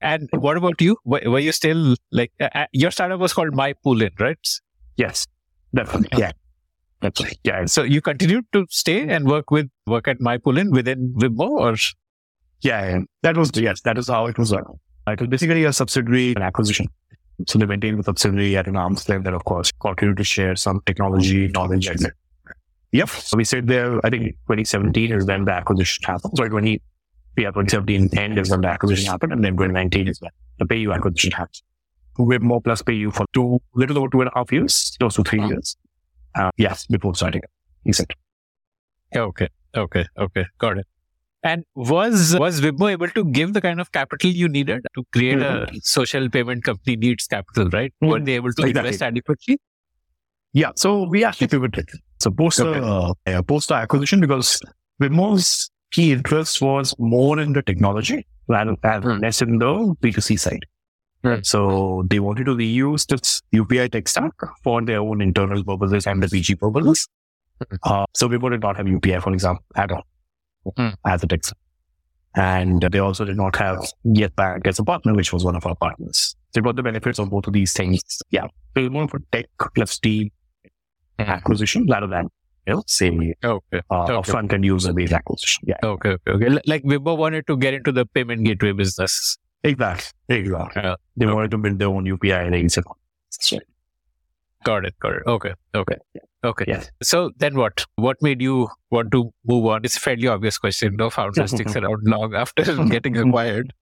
[SPEAKER 3] And what about you? Were, you still like uh, uh, your startup was called My Poolin, right?
[SPEAKER 1] Yes, definitely. Yeah, that's right. Yeah,
[SPEAKER 3] So you continued to stay and work with work at My Poolin within Wibmo, or
[SPEAKER 1] Yeah, yeah. that was yes, that is how it was run. It was basically a subsidiary and acquisition. So they maintained the subsidiary at an arm's length and of course continued to share some technology knowledge. And yep. So we said there, I think 2017 is when the acquisition happened. Sorry, 20 yeah, 2017 end is when the acquisition happened, and then 2019 is when the PayU acquisition happened. Wibmo plus PayU for two little over two and a half years, close to three years. Uh, yes, before starting. Exactly.
[SPEAKER 3] okay, okay, okay, got it. And was was Wibmo able to give the kind of capital you needed to create a social payment company needs capital, right? Were
[SPEAKER 1] Mhm.
[SPEAKER 3] they able to
[SPEAKER 1] Exactly.
[SPEAKER 3] invest adequately?
[SPEAKER 1] Yeah, so we actually pivoted. So post
[SPEAKER 3] Okay.
[SPEAKER 1] the uh, post the acquisition because Wibmo's key interest was more in the technology rather than
[SPEAKER 3] Hmm.
[SPEAKER 1] less in the B2C side.
[SPEAKER 3] Hmm.
[SPEAKER 1] So they wanted to reuse this UPI tech stack for their own internal purposes and the PG purposes.
[SPEAKER 3] Hmm.
[SPEAKER 1] Uh, so Wimo did not have UPI, for example, at all
[SPEAKER 3] Hmm.
[SPEAKER 1] as a tech. And they also did not have Bank as a partner, which was one of our partners. They got the benefits of both of these things. Yeah. Was more a tech plus team
[SPEAKER 3] Hmm.
[SPEAKER 1] acquisition rather than you know, say
[SPEAKER 3] Okay.
[SPEAKER 1] uh, a
[SPEAKER 3] Okay.
[SPEAKER 1] front end user based acquisition. Yeah,
[SPEAKER 3] Okay. Okay. okay. Like Wibmo wanted to get into the payment gateway business.
[SPEAKER 1] exactly. Exactly.
[SPEAKER 3] Yeah.
[SPEAKER 1] They wanted to build their own UPI and ACE.
[SPEAKER 3] Got it. Got it. Okay. Okay. Okay.
[SPEAKER 1] Yes.
[SPEAKER 3] So then what? What made you want to move on? It's a fairly obvious question. No founder sticks around long after getting acquired.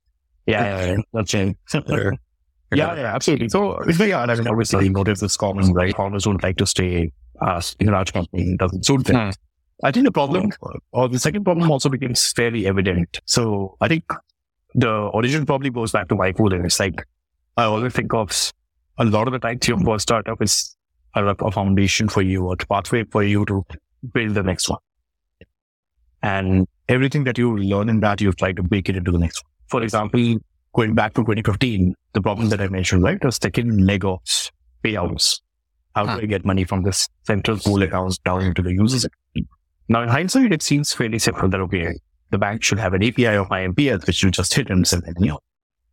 [SPEAKER 1] Yeah, yeah, yeah. That's it. yeah, yeah, absolutely. So it's very hard. I mean, obviously, notice this common, right? Founders don't like to stay uh, in a large company. It doesn't suit them.
[SPEAKER 3] Hmm.
[SPEAKER 1] I think the problem, or the second problem also becomes fairly evident. So I think the origin probably goes back to My Poolin. It's like, I always think of a lot of the times your first startup is a, a foundation for you or a pathway for you to build the next one. And everything that you learn in that, you try to bake it into the next one. For example, going back to 2015, the problem that I mentioned, right? The second leg of payouts. How do
[SPEAKER 3] Huh.
[SPEAKER 1] I get money from this central pool account down into the users? account? Now, in hindsight, it seems fairly simple that, okay, the bank should have an API of IMPS, which you just hit and send money out,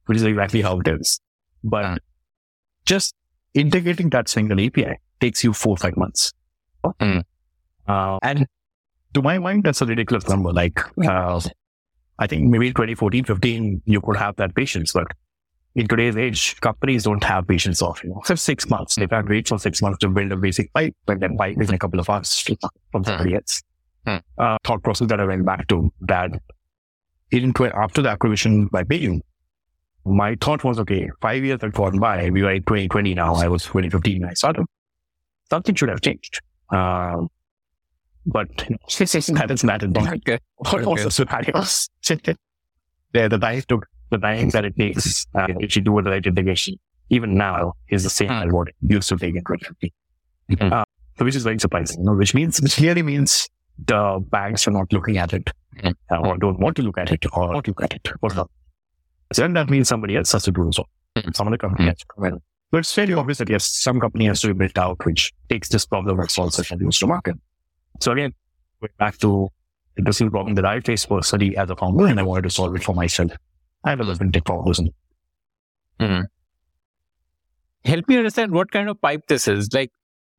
[SPEAKER 1] which is exactly how it is. But
[SPEAKER 3] Huh.
[SPEAKER 1] just integrating that single API takes you four, five months.
[SPEAKER 3] Hmm.
[SPEAKER 1] Uh, and to my mind, that's a ridiculous number. Like, uh, I think maybe in 2014, 15, you could have that patience, but in today's age, companies don't have patience of, you know, for six months. They can't wait for six months to build a basic pipe, but then pipe is in a couple of hours from somebody else.
[SPEAKER 3] Hmm.
[SPEAKER 1] Uh, thought process that I went back to that in tw- after the acquisition by PayU, my thought was, okay, five years had gone by. We were in 2020 now. I was 2015 when I started. Something should have changed. Um, but you know, that is not
[SPEAKER 3] Okay.
[SPEAKER 1] also scenarios. the, the time took the time that it takes uh, if you do the right integration, even now, is the same
[SPEAKER 3] Hmm.
[SPEAKER 1] as what it used to take in 2015.
[SPEAKER 3] Hmm.
[SPEAKER 1] Uh, so which is very surprising, you know, which means, which clearly means the banks are not looking at it
[SPEAKER 3] Hmm.
[SPEAKER 1] uh, or don't want to look at it or not look at it. Or not. So then that means somebody else has to do so.
[SPEAKER 3] Hmm.
[SPEAKER 1] Some other company has to come in. But it's fairly obvious that yes, some company has to be built out which takes this problem and solves it and goes to market. So again, going back to the interesting problem that I faced personally as a founder and I wanted to solve it for myself. I have a little tech person.
[SPEAKER 3] Help me understand what kind of pipe this is. Like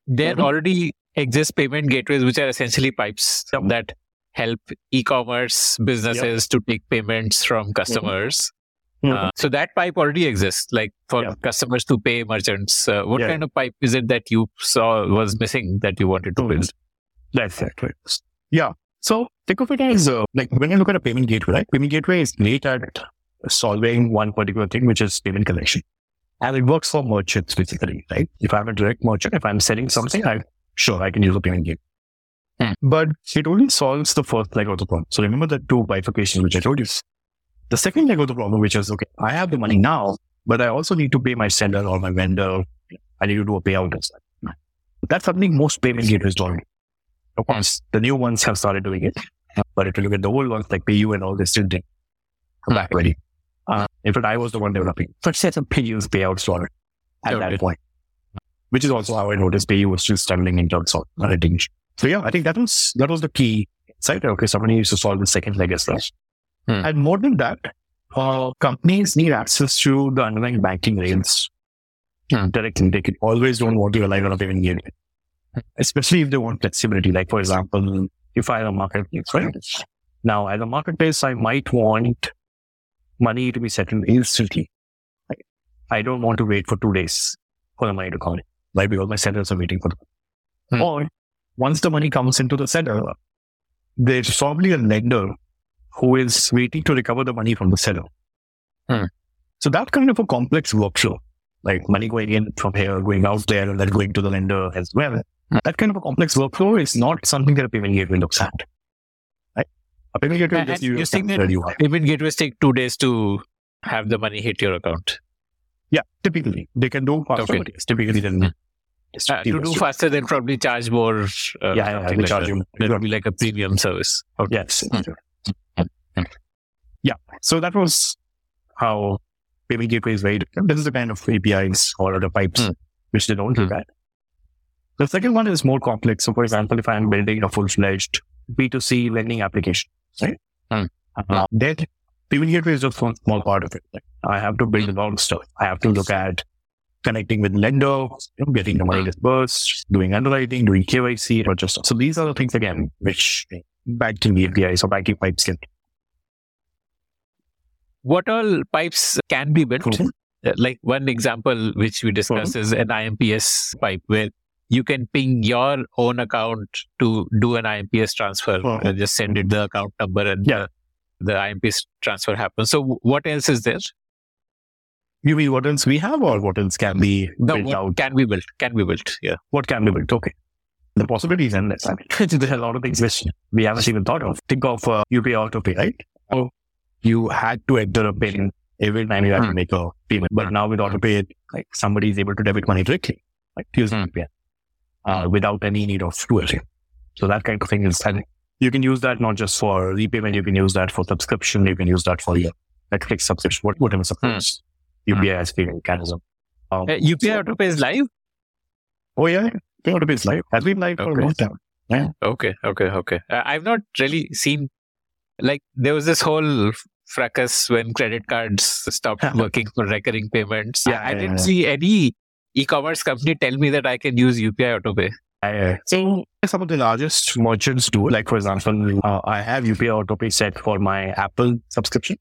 [SPEAKER 3] there
[SPEAKER 1] Mhm.
[SPEAKER 3] already exist payment gateways, which are essentially pipes
[SPEAKER 1] Yep.
[SPEAKER 3] that help e-commerce businesses to take payments from customers. Uh, so that pipe already exists, like for
[SPEAKER 1] Yeah.
[SPEAKER 3] customers to pay merchants. Uh, what
[SPEAKER 1] Yeah.
[SPEAKER 3] kind of pipe is it that you saw was missing that you wanted to
[SPEAKER 1] Mhm.
[SPEAKER 3] build?
[SPEAKER 1] That's it. Right. Yeah. So think of it as uh, like when you look at a payment gateway, right? Payment gateway is great at solving one particular thing, which is payment collection. And it works for merchants basically, right? If I'm a direct merchant, if I'm selling something, I sure I can use a payment gateway.
[SPEAKER 3] Hmm.
[SPEAKER 1] But it only solves the first leg of the problem. So remember the two bifurcations which I told you. The second leg of the problem, which is okay, I have the money now, but I also need to pay my seller or my vendor. I need to do a payout as well. That's something most payment gateways don't. Of course, the new ones have started doing it. But if you look at the old ones like PayU and all, they still didn't come back ready. Uh, in fact, I was the one developing. But set up PayU's payout store at
[SPEAKER 3] Okay.
[SPEAKER 1] that point, which is also how I noticed PayU was still struggling in terms of validation. So yeah, I think that was that was the key insight. Okay, somebody needs to solve the second leg as well.
[SPEAKER 3] Hmm.
[SPEAKER 1] And more than that, uh, companies need access to the underlying banking rails
[SPEAKER 3] Hmm.
[SPEAKER 1] directly. They can always don't want to rely on a payment gateway, especially if they want flexibility. Like for example, if I have a marketplace, right? Now, as a marketplace, I might want money to be settled instantly. Like, I don't want to wait for two days for the money to come in, right? Because my sellers are waiting for the
[SPEAKER 3] Hmm.
[SPEAKER 1] Or once the money comes into the seller, there's probably a lender who is waiting to recover the money from the seller.
[SPEAKER 3] Hmm.
[SPEAKER 1] So that kind of a complex workflow, like money going in from here, going out there, and then going to the lender as well.
[SPEAKER 3] Hmm.
[SPEAKER 1] That kind of a complex workflow is not something that a payment gateway looks at. Right? A payment gateway
[SPEAKER 3] And
[SPEAKER 1] just
[SPEAKER 3] you
[SPEAKER 1] uses
[SPEAKER 3] think that-
[SPEAKER 1] where you are.
[SPEAKER 3] Payment gateways take two days to have the money hit your account.
[SPEAKER 1] Yeah, typically they can do faster,
[SPEAKER 3] Okay.
[SPEAKER 1] typically then
[SPEAKER 3] Hmm. Uh, to do faster, then probably charge more. Uh,
[SPEAKER 1] Yeah, yeah, they
[SPEAKER 3] like
[SPEAKER 1] charge
[SPEAKER 3] that.
[SPEAKER 1] you.
[SPEAKER 3] That would be like a premium service. Okay.
[SPEAKER 1] Yes.
[SPEAKER 3] Hmm. Hmm.
[SPEAKER 1] Yeah. So that was how payment gateway is very. This is the kind of APIs or other pipes
[SPEAKER 3] Hmm.
[SPEAKER 1] which they don't look
[SPEAKER 3] Hmm.
[SPEAKER 1] at. The second one is more complex. So, for example, if I'm building a full fledged B2C lending application, right?
[SPEAKER 3] Hmm.
[SPEAKER 1] Uh, then payment gateway is just one small part of it. Like, I have to build a lot of stuff. I have to look at connecting with lender, you know, getting the money disbursed, doing underwriting, doing KYC, or just so these are the things again which banking APIs or banking pipes can.
[SPEAKER 3] What all pipes can be built?
[SPEAKER 1] Mhm.
[SPEAKER 3] Uh, Like one example which we discussed is an IMPS pipe where you can ping your own account to do an IMPS transfer
[SPEAKER 1] Mhm.
[SPEAKER 3] and just send it the account number and
[SPEAKER 1] Yeah.
[SPEAKER 3] the IMPS transfer happens. So what else is there?
[SPEAKER 1] You mean what else we have or what else can be
[SPEAKER 3] No,
[SPEAKER 1] built out?
[SPEAKER 3] can be built? Can be built. Yeah.
[SPEAKER 1] What can be built? Okay. The possibilities endless. I mean, there are a lot of things which we haven't even thought of. Think of uh, UPI autopay, right? Oh, you had to enter a pin every time you had to
[SPEAKER 3] Hmm.
[SPEAKER 1] make a payment. But now with autopay, it like somebody is able to debit money directly, like using
[SPEAKER 3] Hmm.
[SPEAKER 1] UPI, uh, without any need of tuition. So that kind of thing is, and you can use that not just for repayment, you can use that for subscription, you can use that for your Netflix subscription, what- whatever subscription. UPI as payment mechanism. Um,
[SPEAKER 3] Uh, UPI
[SPEAKER 1] so-
[SPEAKER 3] autopay is live?
[SPEAKER 1] Oh yeah, UPI autopay is live. Has been live for
[SPEAKER 3] Okay.
[SPEAKER 1] a long time.
[SPEAKER 3] Okay, okay, okay. Uh, I've not really seen like there was this whole fracas when credit cards stopped working for recurring payments.
[SPEAKER 1] Yeah,
[SPEAKER 3] I, I didn't
[SPEAKER 1] yeah.
[SPEAKER 3] see any e-commerce company tell me that I can use UPI autopay.
[SPEAKER 1] Uh, so some of the largest merchants do. Like for example, uh, I have UPI autopay set for my Apple subscription.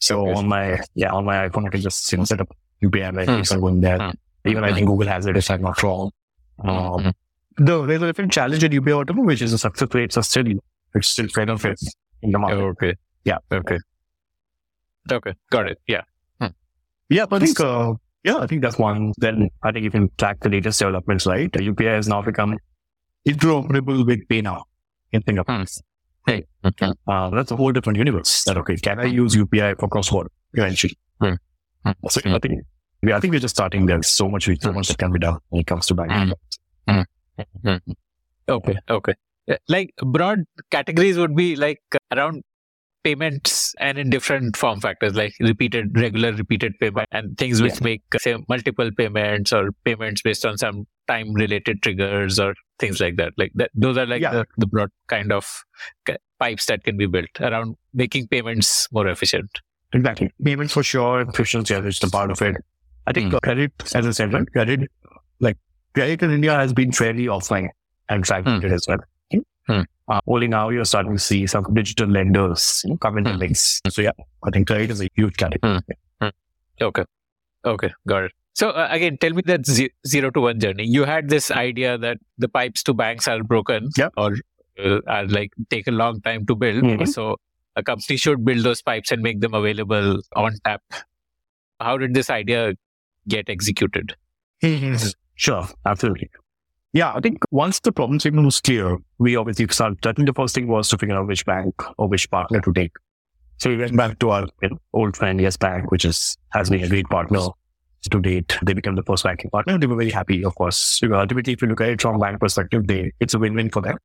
[SPEAKER 1] So
[SPEAKER 3] Okay.
[SPEAKER 1] on my yeah on my iPhone, I can just you know, set up UPI and
[SPEAKER 3] Hmm.
[SPEAKER 1] it's going there.
[SPEAKER 3] Hmm.
[SPEAKER 1] Even I
[SPEAKER 3] Hmm.
[SPEAKER 1] think Google has it if I'm not wrong. Um,
[SPEAKER 3] Mhm.
[SPEAKER 1] though there's a different challenge in UPI autopay, which is the success rates are still it's still and fair in the market.
[SPEAKER 3] Okay.
[SPEAKER 1] Yeah.
[SPEAKER 3] Okay. Okay. Got it. Yeah.
[SPEAKER 1] Yeah, but I think uh, yeah, I think that's one. Then I think you can track the latest developments, right? The UPI has now become interoperable with PayNow in Singapore.
[SPEAKER 3] Hey. Okay.
[SPEAKER 1] Uh, that's a whole different universe. That okay, can I use UPI for cross border eventually?
[SPEAKER 3] Hmm. Hmm.
[SPEAKER 1] So
[SPEAKER 3] Hmm.
[SPEAKER 1] I think yeah, I think we're just starting. There's so much, so much that can be done when it comes to banking.
[SPEAKER 3] Okay. Okay. Uh, Like broad categories would be like around payments and in different form factors like repeated, regular repeated payment and things which make uh, say multiple payments or payments based on some time related triggers or things like that. Like that, those are like
[SPEAKER 1] Yeah.
[SPEAKER 3] the, the broad kind of pipes that can be built around making payments more efficient.
[SPEAKER 1] Exactly. Payments for sure, efficiency is the part of it. I think
[SPEAKER 3] Hmm.
[SPEAKER 1] uh, credit, as I said, right? Credit, like credit in India has been fairly offline and fragmented as well.
[SPEAKER 3] Hmm.
[SPEAKER 1] Uh, only now you're starting to see some digital lenders you know, come in the
[SPEAKER 3] Hmm.
[SPEAKER 1] mix. So yeah, I think credit is a huge category.
[SPEAKER 3] Okay. Okay. Got it. So uh, again, tell me that ze- zero to one journey. You had this idea that the pipes to banks are broken
[SPEAKER 1] Yep.
[SPEAKER 3] or uh, are like take a long time to build.
[SPEAKER 1] Mhm.
[SPEAKER 3] So a company should build those pipes and make them available on tap. How did this idea get executed? Mm-hmm.
[SPEAKER 1] Sure, absolutely. Yeah, I think once the problem statement was clear, we obviously started. I think the first thing was to figure out which bank or which partner to take. So we went back to our you know, old friend Yes Bank, which is has been a great partner to date. They became the first banking partner. They were very happy, of course. Because ultimately, if you look at it from bank perspective, they it's a win-win for them.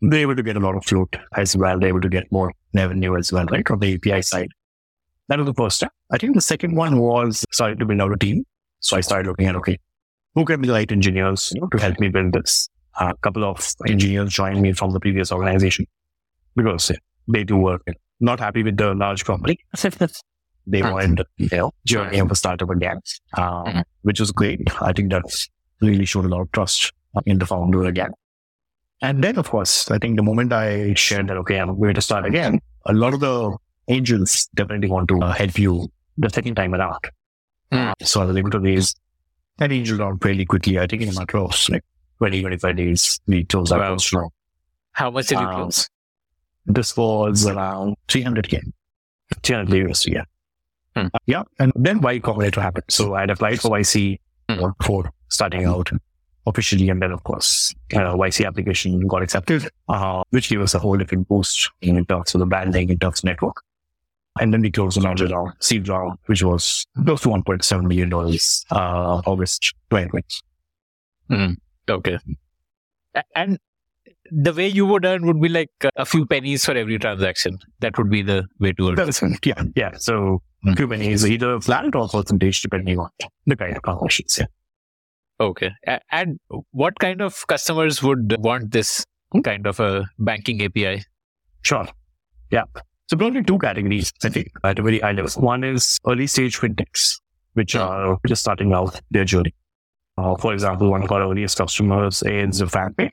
[SPEAKER 1] They're able to get a lot of float as well. They're able to get more revenue as well, right, from the API side. That was the first step. I think the second one was starting to build out a team. So I started looking at, okay, who can be the right engineers you know, to help me build this? A couple of engineers joined me from the previous organization because uh, they do work. Not happy with the large company. they wanted, you know, journey of a startup again, um,
[SPEAKER 3] Mhm.
[SPEAKER 1] which was great. I think that really showed a lot of trust in the founder again. And then, of course, I think the moment I shared that, okay, I'm going to start again, a lot of the angels definitely want to uh, help you the second time around.
[SPEAKER 3] Mm.
[SPEAKER 1] So I was able to raise an angel round fairly quickly. I think in a matter of like 20, 25 days, we closed that
[SPEAKER 3] Wow.
[SPEAKER 1] round.
[SPEAKER 3] How much did you
[SPEAKER 1] Um,
[SPEAKER 3] close?
[SPEAKER 1] This was around 300K. 300 USD, yeah. Uh, yeah. And then Y Combinator happened. So I had applied for YC
[SPEAKER 3] Hmm.
[SPEAKER 1] before starting out officially. And then, of course, uh, YC application got accepted, uh, which gave us a whole different boost in terms of the branding, in terms of network. And then we closed the larger round, seed round, which was close to $1.7 million, uh, August 2020.
[SPEAKER 3] Okay. And the way you would earn would be like a few pennies for every transaction. That would be the way to earn.
[SPEAKER 1] That is correct. Yeah. Yeah. So
[SPEAKER 3] Hmm.
[SPEAKER 1] Kubernetes either flat or percentage depending on the kind of transactions. Yeah.
[SPEAKER 3] Okay. And what kind of customers would want this kind of a banking API?
[SPEAKER 1] Sure. Yeah. So broadly two categories, I think, at a very high level. One is early stage fintechs. which are just starting out their journey. Uh, for example, one of our earliest customers is FamPay.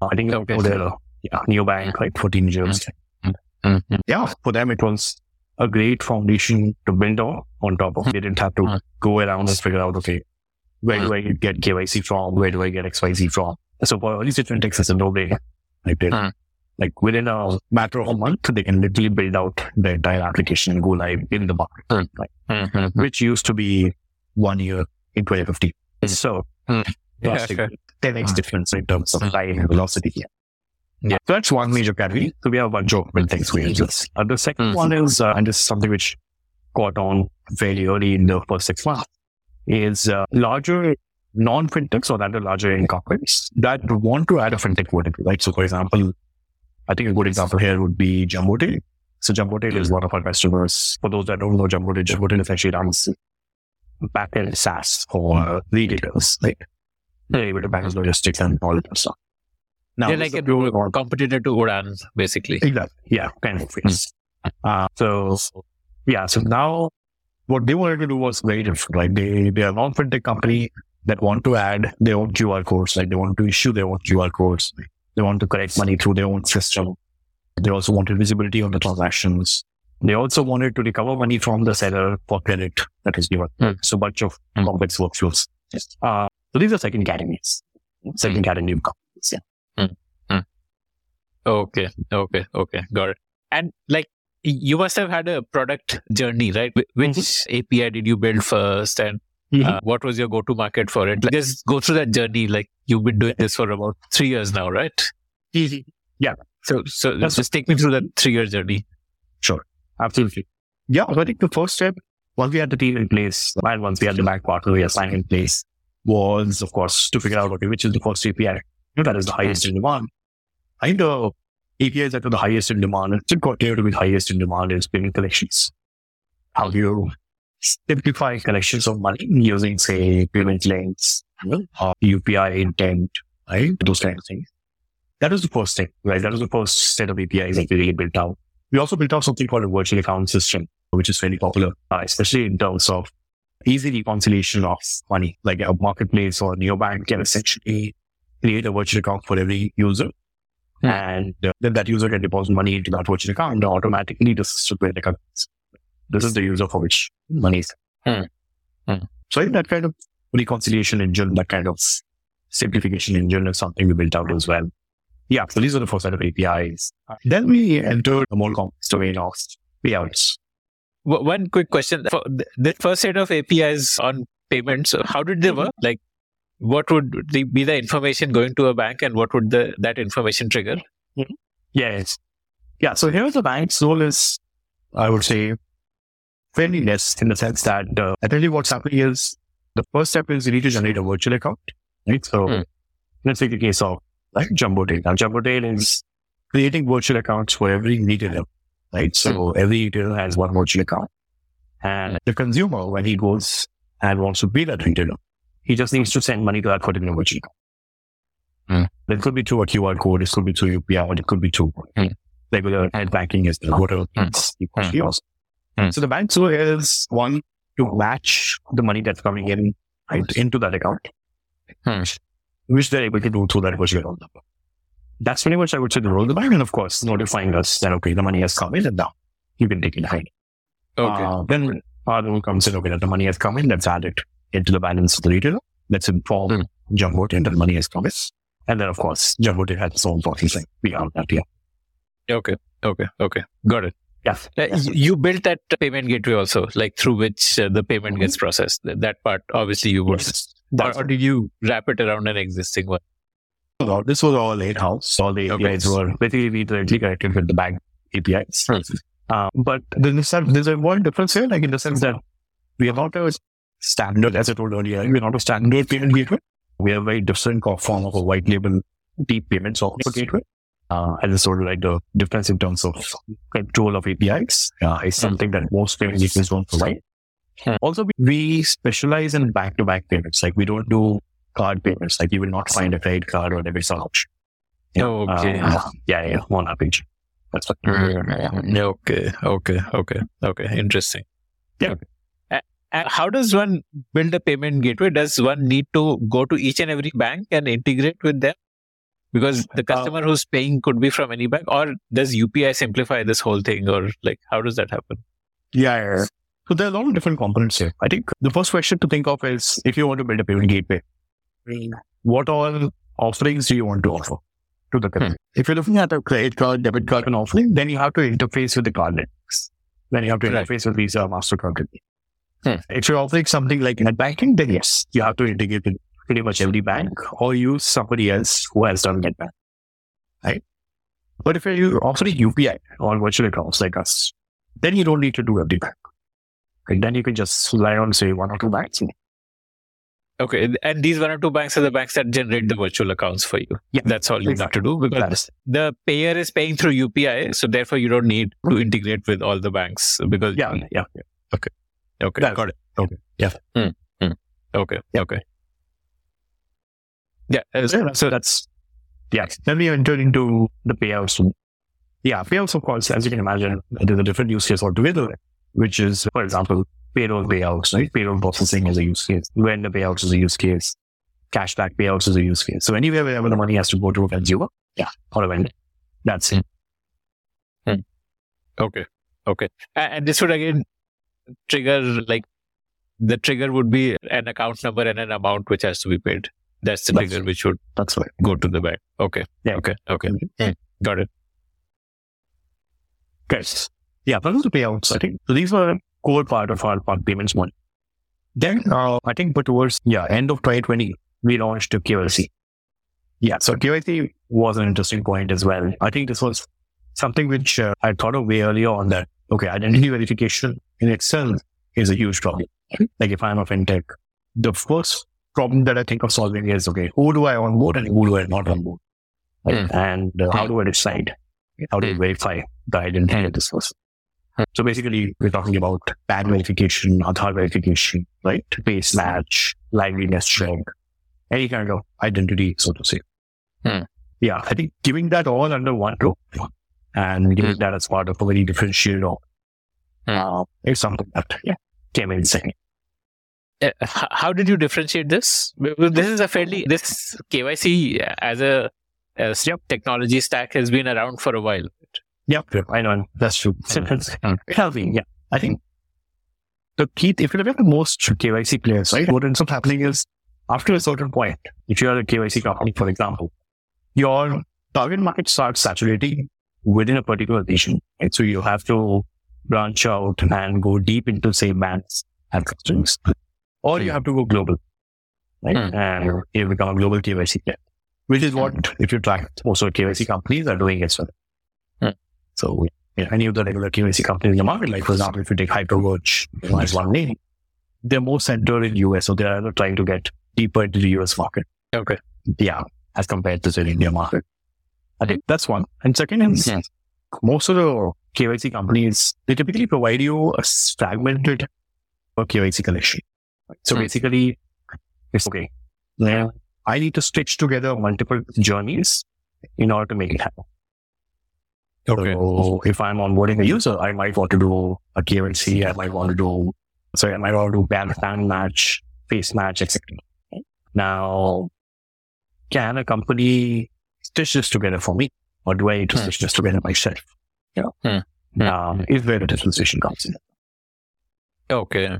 [SPEAKER 1] Uh, I think
[SPEAKER 3] Okay.
[SPEAKER 1] they're a yeah, neobank, like for teenagers.
[SPEAKER 3] Mhm.
[SPEAKER 1] Yeah, for them, it was a great foundation to build on, on top of. They didn't have to
[SPEAKER 3] Hmm.
[SPEAKER 1] go around and figure out, okay, where do I get KYC from? Where do I get XYZ from? So for early stage fintechs, it's a no-brainer. Like, they-. Like within a matter of a month, they can literally build out the entire application and go live in the market,
[SPEAKER 3] Hmm.
[SPEAKER 1] like,
[SPEAKER 3] Mhm.
[SPEAKER 1] which used to be one year in 2015. So
[SPEAKER 3] Hmm. Yeah,
[SPEAKER 1] drastic
[SPEAKER 3] sure.
[SPEAKER 1] 10x difference in terms of time and velocity here.
[SPEAKER 3] Yeah.
[SPEAKER 1] So that's one major category. So we have a bunch of built experiences. Uh, the second
[SPEAKER 3] Hmm.
[SPEAKER 1] one is, uh, and this is something which caught on fairly early in the first six months, is uh, larger non-fintechs or rather larger incorporates that want to add a fintech vertical, right? So for example, I think a good example here would be Jumbotail. So Jumbotail is mm. one of our customers. For those that don't know Jumbotail, Jumbotail essentially runs backend SaaS for uh, retailers, like they're able to manage logistics and all that stuff. Now,
[SPEAKER 3] They're like
[SPEAKER 1] a
[SPEAKER 3] a competitor to Udaan, basically.
[SPEAKER 1] Exactly. Yeah, kind of. Yes. Mm. Uh, so, yeah. So now, what they wanted to do was very different. Like they, they are a non-fintech company that want to add their own QR codes. Like they want to issue their own QR codes. They want to collect money through their own system. They also wanted visibility on the transactions. They also wanted to recover money from the seller for credit that is given.
[SPEAKER 3] Hmm.
[SPEAKER 1] So, bunch of
[SPEAKER 3] Hmm.
[SPEAKER 1] complex workflows. Uh, so these are second categories. Second category of companies. Yeah.
[SPEAKER 3] Okay, okay, okay, got it. And like you must have had a product journey, right? Wh- Which API did you build first, and uh, what was your go-to-market for it? Like, just go through that journey. Like you've been doing this for about three years now, right?
[SPEAKER 1] Yeah.
[SPEAKER 3] So, so
[SPEAKER 1] That's-
[SPEAKER 3] just take me through that three-year journey. Sure.
[SPEAKER 1] Absolutely. Yeah. So I think the first step, once we had the team in place, and once we had the bank partner we assigned in place, was of course to figure out okay, which is the first API you know, that is the highest in demand. I think the APIs that are the highest in demand, and still continue to be the highest in demand is payment collections. How do you simplify collections of money using, say, payment links, uh, UPI intent, right? Those kind of things. That was the first thing, right? That was the first set of APIs that we really built out. We also built out something called a virtual account system, which is very popular, uh, especially in terms of easy reconciliation of money. Like a marketplace or a neobank can essentially create a virtual account for every user.
[SPEAKER 3] Hmm.
[SPEAKER 1] And uh, then that user can deposit money into that virtual account and automatically the system will recognize this is the user for which money is.
[SPEAKER 3] Hmm. Hmm.
[SPEAKER 1] So I think that kind of reconciliation engine, that kind of simplification engine is something we built out as well. Yeah, so these are the first set of APIs. Then we entered a more complex domain of payouts.
[SPEAKER 3] W- One quick question: for the first set of APIs on payments, how did they work? Like, what would the, be the information going to a bank, and what would the that information trigger?
[SPEAKER 1] Yes. Yeah. So here the bank's role is, I would say, fairly less in the sense that uh, I tell you what's happening is the first step is you need to generate a virtual account, right? So
[SPEAKER 3] Hmm.
[SPEAKER 1] let's take the case of like Jumbotail. Now Jumbotail is creating virtual accounts for every retailer, right? So every retailer has one virtual account. And the consumer, when he goes and wants to pay that retailer, he just needs to send money to that particular virtual account.
[SPEAKER 3] Hmm.
[SPEAKER 1] It could be through a QR code, it could be through UPI, or it could be through
[SPEAKER 3] Hmm.
[SPEAKER 1] regular net banking as well, whatever
[SPEAKER 3] Hmm.
[SPEAKER 1] It's he wants to use.
[SPEAKER 3] Hmm.
[SPEAKER 1] So the bank's role is one to match the money that's coming in right into that account,
[SPEAKER 3] Hmm.
[SPEAKER 1] which they're able to do through that virtual account number. That's pretty much I would say the role of the bank, and of course notifying us that okay, the money has come in and now you can take it ahead.
[SPEAKER 3] Okay.
[SPEAKER 1] Uh, then our role comes in, okay, that the money has come in, let's add it into the balance of the retailer. Let's inform
[SPEAKER 3] Hmm.
[SPEAKER 1] Jumbotail that the money has come in. And then, of course, Jumbotail has its own processing beyond that. Yeah.
[SPEAKER 3] Okay. Okay. Okay. Got it.
[SPEAKER 1] Yes.
[SPEAKER 3] Uh, y- You built that payment gateway also, like through which uh, the payment gets processed. That part, obviously, you would.
[SPEAKER 1] Yes.
[SPEAKER 3] Or, or did you wrap it around an existing one?
[SPEAKER 1] all. This was all in-house. All the
[SPEAKER 3] Okay.
[SPEAKER 1] APIs were basically we directly connected with the bank APIs.
[SPEAKER 3] Hmm.
[SPEAKER 1] Uh, but there's, a, there's a one difference here, like in the sense that we are not a standard, as I told earlier, we're not a standard payment gateway. We are a very different form of a white label deep payment software gateway. Uh, and it's sort of like the difference in terms of control of APIs uh, is something that most payment gateways don't provide.
[SPEAKER 3] Hmm.
[SPEAKER 1] Also, we- we specialize in back-to-back payments. Like we don't do card payments. Like you will not find a credit card or debit card option.
[SPEAKER 3] Okay.
[SPEAKER 1] Uh, yeah, yeah, on our page. That's what.
[SPEAKER 3] Okay. Okay. Okay. Okay. Interesting.
[SPEAKER 1] Yeah.
[SPEAKER 3] Okay. A- And how does one build a payment gateway? Does one need to go to each and every bank and integrate with them? Because the customer who's paying could be from any bank, or does UPI simplify this whole thing, or like how does that happen?
[SPEAKER 1] Yeah, yeah. So there are a lot of different components here. I think the first question to think of is if you want to build a payment gateway, what all offerings do you want to offer to the customer? If you're looking at a credit card, debit card, and offering, then you have to interface with the card networks. Then you have to
[SPEAKER 3] Right.
[SPEAKER 1] interface with Visa, Mastercard.
[SPEAKER 3] Hmm.
[SPEAKER 1] If you're offering something like net banking, then yes, you have to integrate with pretty much every bank or use somebody else who has done net bank. Right? But if you're offering UPI or virtual accounts like us, then you don't need to do every bank. Okay, then you can just rely on say one or two banks.
[SPEAKER 3] Okay, and these one or two banks are the banks that generate the virtual accounts for you.
[SPEAKER 1] Yeah,
[SPEAKER 3] That's all you have to do because the payer is paying through UPI, so therefore you don't need to integrate with all the banks because
[SPEAKER 1] yeah, yeah, yeah.
[SPEAKER 3] Okay,
[SPEAKER 1] That's-
[SPEAKER 3] got it.
[SPEAKER 1] okay, yeah.
[SPEAKER 3] Hmm, hmm. Okay,
[SPEAKER 1] Yeah.
[SPEAKER 3] okay. Yeah. uh,
[SPEAKER 1] So, that's yeah. Then we enter into the payouts. Yeah, payouts of course, as you can imagine, there's a different use case altogether, which is, for example, payroll payouts, right? Payroll processing is a use case. Vendor payouts is a use case. Cashback payouts is a use case. So anywhere wherever the money has to go to a consumer, yeah, or a vendor. That's it.
[SPEAKER 3] Okay. Okay. And this would again trigger like the trigger would be an account number and an amount which has to be paid. That's the
[SPEAKER 1] That's-
[SPEAKER 3] trigger which would
[SPEAKER 1] That's right.
[SPEAKER 3] go to the bank. Okay.
[SPEAKER 1] Yeah.
[SPEAKER 3] Okay. Okay.
[SPEAKER 1] Hmm.
[SPEAKER 3] Got it.
[SPEAKER 1] Yes. Yeah, those are the payouts, I think. So these were a core part of our part payments model. Then uh, I think but towards yeah, end of 2020, we launched a KYC. Yeah, so KYC was an interesting point as well. I think this was something which uh, I thought of way earlier on that, okay, identity verification in itself is a huge problem. Like if I'm a fintech, the first problem that I think of solving is, okay, who do I onboard and who do I not onboard? Right? And uh, how do I decide? How do I verify the identity of this person? So basically, we're talking about PAN verification, Aadhaar verification, right? Face match, liveliness check, any kind of identity, so to say.
[SPEAKER 3] Hmm.
[SPEAKER 1] Yeah, I think giving that all under one roof and giving
[SPEAKER 3] Hmm.
[SPEAKER 1] that as part of a very differentiated offer
[SPEAKER 3] Hmm.
[SPEAKER 1] uh, is something that yeah, came in second.
[SPEAKER 3] Uh, how did you differentiate this? Because This is a fairly this KYC as a as technology stack has been around for a while.
[SPEAKER 1] Yep, yep, I know. That's true.
[SPEAKER 3] Hmm.
[SPEAKER 1] it has been, yeah. I think the key, if you look at the most KYC players, right, what ends up happening is after a certain point, if you are a KYC company, for example, your target market starts saturating within a particular region. Right? So you have to branch out and go deep into, say, banks and customers, or you have to go global, right?
[SPEAKER 3] Hmm.
[SPEAKER 1] And you become a global KYC player, which is what, if you track, most of the KYC companies are doing as well.
[SPEAKER 3] Hmm.
[SPEAKER 1] So yeah, any of the regular KYC companies in the market, like for example, if you take Hyperwatch you as one name, they're more centered in US, so they're either trying to get deeper into the US market.
[SPEAKER 3] Okay.
[SPEAKER 1] Yeah, as compared to the India market. I think that's one. And second is most of the KYC companies, they typically provide you a fragmented KYC collection. So
[SPEAKER 3] Hmm.
[SPEAKER 1] basically, it's okay. Now, I need to stitch together multiple journeys in order to make it happen.
[SPEAKER 3] Okay.
[SPEAKER 1] So if I'm onboarding a user, I might want to do a KYC, I might want to do, sorry, I might want to do PAN, PAN match, face match, etc. Now, can a company stitch this together for me? Or do I need to
[SPEAKER 3] Hmm.
[SPEAKER 1] stitch this together myself? You know,
[SPEAKER 3] Hmm. Hmm.
[SPEAKER 1] um, is where the differentiation comes in.
[SPEAKER 3] Okay.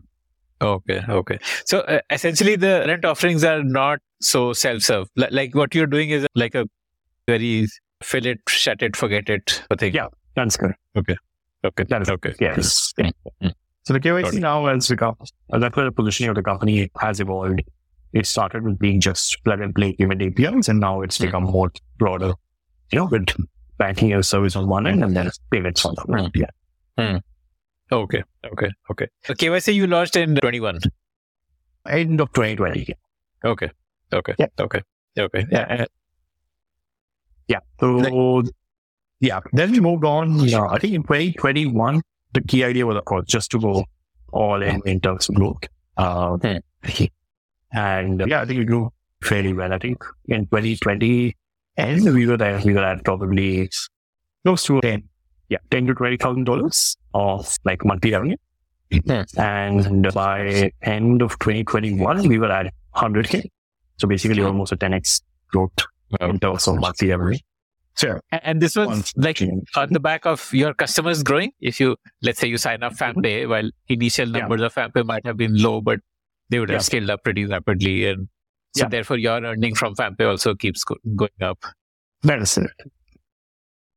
[SPEAKER 3] Okay. Okay. So uh, essentially, the rent offerings are not so self-serve. Li- like what you're doing is like a very fill it, shut it, forget it thing.
[SPEAKER 1] Yeah. That's good.
[SPEAKER 3] Okay.
[SPEAKER 1] okay, That is
[SPEAKER 3] Okay.
[SPEAKER 1] Yes.
[SPEAKER 3] Mm. Mm.
[SPEAKER 1] So the KYC now has become, uh, that's where the positioning of the company has evolved. It started with being just plug and play payment APIs, and now it's
[SPEAKER 3] Mm.
[SPEAKER 1] become more broader, you know, with banking as a service on one end and then payments on the other.
[SPEAKER 3] Mm.
[SPEAKER 1] Yeah.
[SPEAKER 3] Okay. Okay. Okay. Okay, So KYC you launched in 21.
[SPEAKER 1] End of 2020.
[SPEAKER 3] Okay. Okay.
[SPEAKER 1] Yeah.
[SPEAKER 3] Okay. Okay. Yeah.
[SPEAKER 1] Yeah. So, yeah. Then we moved on. Yeah. I think in 2021, the key idea was, of course, just to go all in in terms of growth. Uh. And uh, yeah, I think we grew fairly well. I think in 2020, and we were there, we were at probably close to 10, yeah, 10 to $20,000 of like monthly revenue And by end of 2021, we were at 100K. So basically almost a 10X growth in terms of monthly revenue. Sure.
[SPEAKER 3] A- And this was
[SPEAKER 1] Once-
[SPEAKER 3] like on the back of your customers growing. If you, let's say you sign up mm-hmm. FamPay, while initial
[SPEAKER 1] Yeah.
[SPEAKER 3] numbers of FamPay might have been low, but they would have
[SPEAKER 1] Yeah.
[SPEAKER 3] scaled up pretty rapidly. And so
[SPEAKER 1] Yeah.
[SPEAKER 3] therefore your earning from FamPay also keeps go- going up.
[SPEAKER 1] that is it.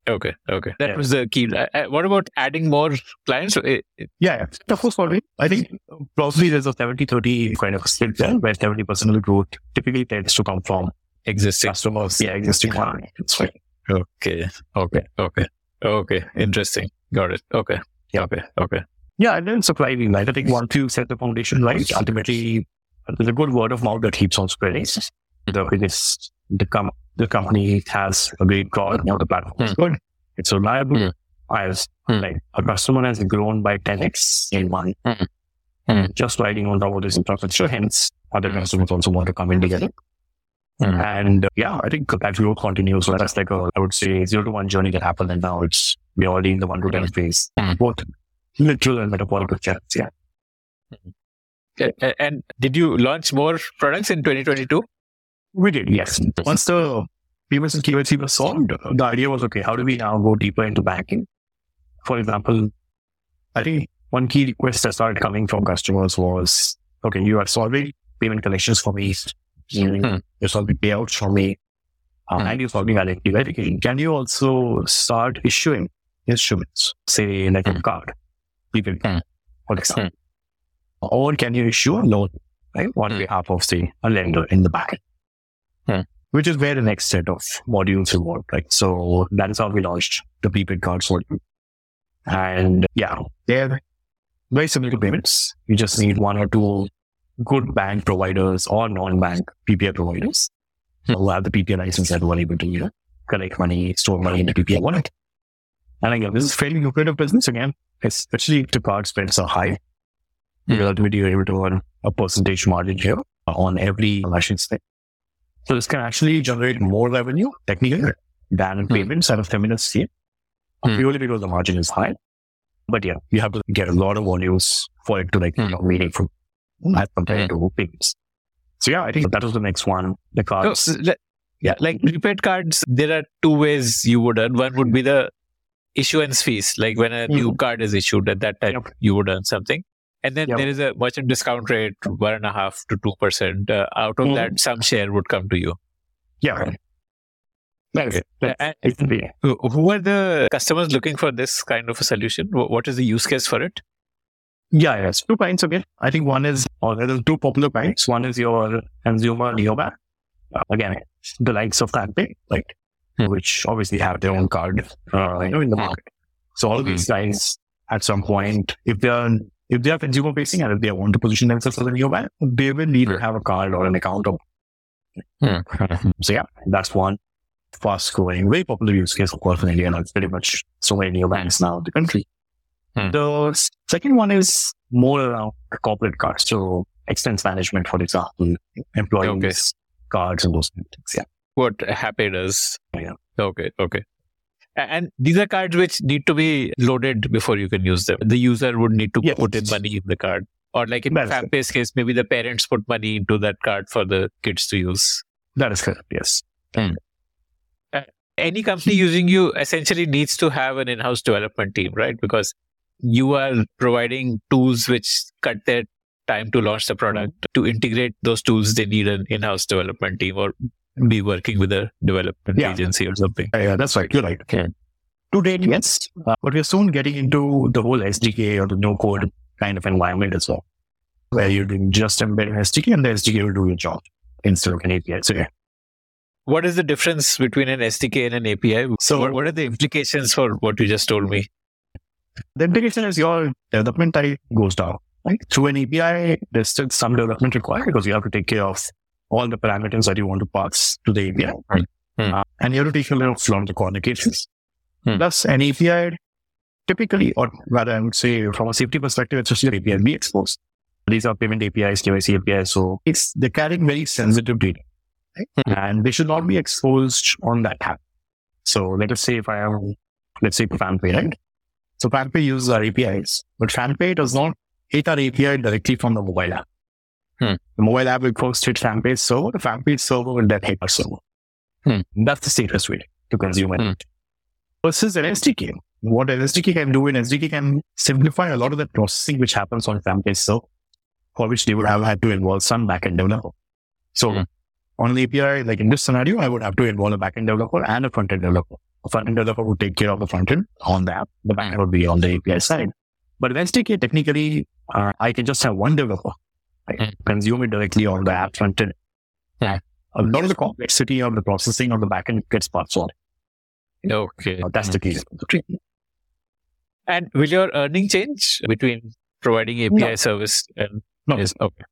[SPEAKER 3] Okay. Okay. That
[SPEAKER 1] Yeah.
[SPEAKER 3] was the key. Uh, uh, what about adding more clients? Uh,
[SPEAKER 1] Yeah, yeah. Of course, probably. I think probably there's a 70 30 kind of split there where 70% of the growth typically tends to come from
[SPEAKER 3] Existing.
[SPEAKER 1] customers. Yeah, existing clients. Right.
[SPEAKER 3] Okay. Okay. Okay. Okay. Interesting. Got it. Okay.
[SPEAKER 1] Yeah.
[SPEAKER 3] Okay. Okay.
[SPEAKER 1] Yeah, and then surprising, right? I think once you set the foundation right, ultimately there's a good word of mouth that keeps on spreading. The biggest, the, com- the company has a great product, now the platform is good. It's reliable.
[SPEAKER 3] Hmm.
[SPEAKER 1] As
[SPEAKER 3] Hmm.
[SPEAKER 1] like a customer has grown by 10x in one,
[SPEAKER 3] Hmm. Hmm.
[SPEAKER 1] just riding on top of this infrastructure. Hence, other customers also want to come in together.
[SPEAKER 3] Hmm.
[SPEAKER 1] And uh, yeah, I think that growth continues. So that's like a, I would say, zero to one journey that happened. And now it's, we're already in the one to 10 phase,
[SPEAKER 3] Hmm.
[SPEAKER 1] both literal and metaphorical sense. Yeah.
[SPEAKER 3] And did you launch more products in 2022?
[SPEAKER 1] We did, yes. Once the payments and KYC was solved, the idea was okay, how do we now go deeper into banking? For example, I think one key request that started coming from customers was okay, you are solving payment collections for me,
[SPEAKER 3] Hmm.
[SPEAKER 1] you're solving payouts for me, uh,
[SPEAKER 3] Hmm.
[SPEAKER 1] and you're solving identity verification. Can you also start issuing instruments, say like
[SPEAKER 3] Hmm.
[SPEAKER 1] a card, prepaid
[SPEAKER 3] Hmm.
[SPEAKER 1] for example? Or can you issue a loan, right, on
[SPEAKER 3] Hmm.
[SPEAKER 1] behalf of, say, a lender in the back?
[SPEAKER 3] Hmm.
[SPEAKER 1] Which is where the next set of modules will work, right? So that is how we launched the prepaid cards module. And yeah, they're very similar to payments. You just need one or two good bank providers or non-bank PPI providers who have the PPI license that were able to, you know, collect money, store money in the PPI wallet. And again, this is fairly lucrative business again, especially if the card spends are high. Because ultimately you're able to earn a percentage margin here on every transaction. So this can actually generate more revenue technically than in
[SPEAKER 3] Hmm.
[SPEAKER 1] payments at a feminist scale,
[SPEAKER 3] Hmm.
[SPEAKER 1] purely because the margin is high. But yeah, you have to get a lot of volumes for it to like, you know, meaningful as compared to payments. So yeah, I think that was the next one. The
[SPEAKER 3] So,
[SPEAKER 1] cards.
[SPEAKER 3] s- le- yeah, like prepaid cards, there are two ways you would earn. One would be the issuance fees, like when a new card is issued at that time,
[SPEAKER 1] Yep.
[SPEAKER 3] you would earn something. And then
[SPEAKER 1] Yep.
[SPEAKER 3] there is a merchant discount rate, one and a half to two percent. Uh, out of
[SPEAKER 1] Mhm.
[SPEAKER 3] that, some share would come to you.
[SPEAKER 1] yeah. That's, that's,
[SPEAKER 3] And
[SPEAKER 1] it
[SPEAKER 3] who are the customers looking for this kind of a solution? What is the use case for it?
[SPEAKER 1] Yeah, yes. Two kinds again. I think one is, or there are two popular kinds. One is your consumer neobank. Uh, again, the likes of TapPay, like,
[SPEAKER 3] Hmm.
[SPEAKER 1] which obviously have their own card, uh, you know, in the market. So all these guys, at some point, if they're if they are consumer facing and if they want to position themselves as a new neobank, they will need to
[SPEAKER 3] Hmm.
[SPEAKER 1] have a card or an account. Of, so yeah, that's one fast growing, very popular use case, of course, in India. And it's pretty much so many neobanks now in the country.
[SPEAKER 3] Hmm.
[SPEAKER 1] The second one is more around corporate cards. So expense management, for example, employees cards and those kind of things. Yeah.
[SPEAKER 3] What Happay does?
[SPEAKER 1] Yeah.
[SPEAKER 3] Okay, okay. And these are cards which need to be loaded before you can use them. The user would need to
[SPEAKER 1] Yes.
[SPEAKER 3] put in money in the card. Or like in. FamPay's case, maybe the parents put money into that card for the kids to use.
[SPEAKER 1] That is correct. Yes. Hmm.
[SPEAKER 3] Uh, any company using you essentially needs to have an in-house development team, right? Because you are providing tools which cut their time to launch the product. To integrate those tools, they need an in-house development team or be working with a development
[SPEAKER 1] Yeah.
[SPEAKER 3] agency or something.
[SPEAKER 1] Yeah, yeah, that's right. You're right.
[SPEAKER 3] Okay.
[SPEAKER 1] To date, yes. Uh, but we're soon getting into the whole SDK or the no code kind of environment as well, where you're doing just embedding SDK and the SDK will do your job instead of an API. So yeah.
[SPEAKER 3] What is the difference between an SDK and an API?
[SPEAKER 1] So-
[SPEAKER 3] what, what are the implications for what you just told me?
[SPEAKER 1] The implication is your development time goes down. Right? Through an API, there's still some development required because you have to take care of all the parameters that you want to pass to the API.
[SPEAKER 3] Hmm.
[SPEAKER 1] Uh, and you have to take care of long the cases.
[SPEAKER 3] Hmm.
[SPEAKER 1] Plus, an API typically, or rather, I would say from a safety perspective, it's just your API be exposed. These are payment APIs, KYC APIs. So it's, they're carrying very sensitive data. Right?
[SPEAKER 3] Hmm.
[SPEAKER 1] And they should not be exposed on that app. So let us say if I am, let's say FamPay, right? So FamPay uses our APIs, but FamPay does not hit our API directly from the mobile app.
[SPEAKER 3] Hmm.
[SPEAKER 1] The mobile app will first hit FamPay's server, the FamPay's server will then hit our server.
[SPEAKER 3] Hmm.
[SPEAKER 1] That's the safest way to consume it.
[SPEAKER 3] Hmm.
[SPEAKER 1] Versus an SDK. What an SDK can do, an SDK can simplify a lot of the processing which happens on FamPay's server, for which they would have had to involve some backend developer. So
[SPEAKER 3] Hmm.
[SPEAKER 1] on the API, like in this scenario, I would have to involve a backend developer and a front-end developer. A front-end developer would take care of the front-end on the app. The backend would be on the API side. But with SDK, technically, uh, I can just have one developer right? Consume it directly on the app front end.
[SPEAKER 3] Yeah.
[SPEAKER 1] A lot of the complexity of the processing on the backend gets passed on.
[SPEAKER 3] Okay.
[SPEAKER 1] That's the case.
[SPEAKER 3] And will your earning change between providing API
[SPEAKER 1] No.
[SPEAKER 3] service and
[SPEAKER 1] No.
[SPEAKER 3] Yes, okay.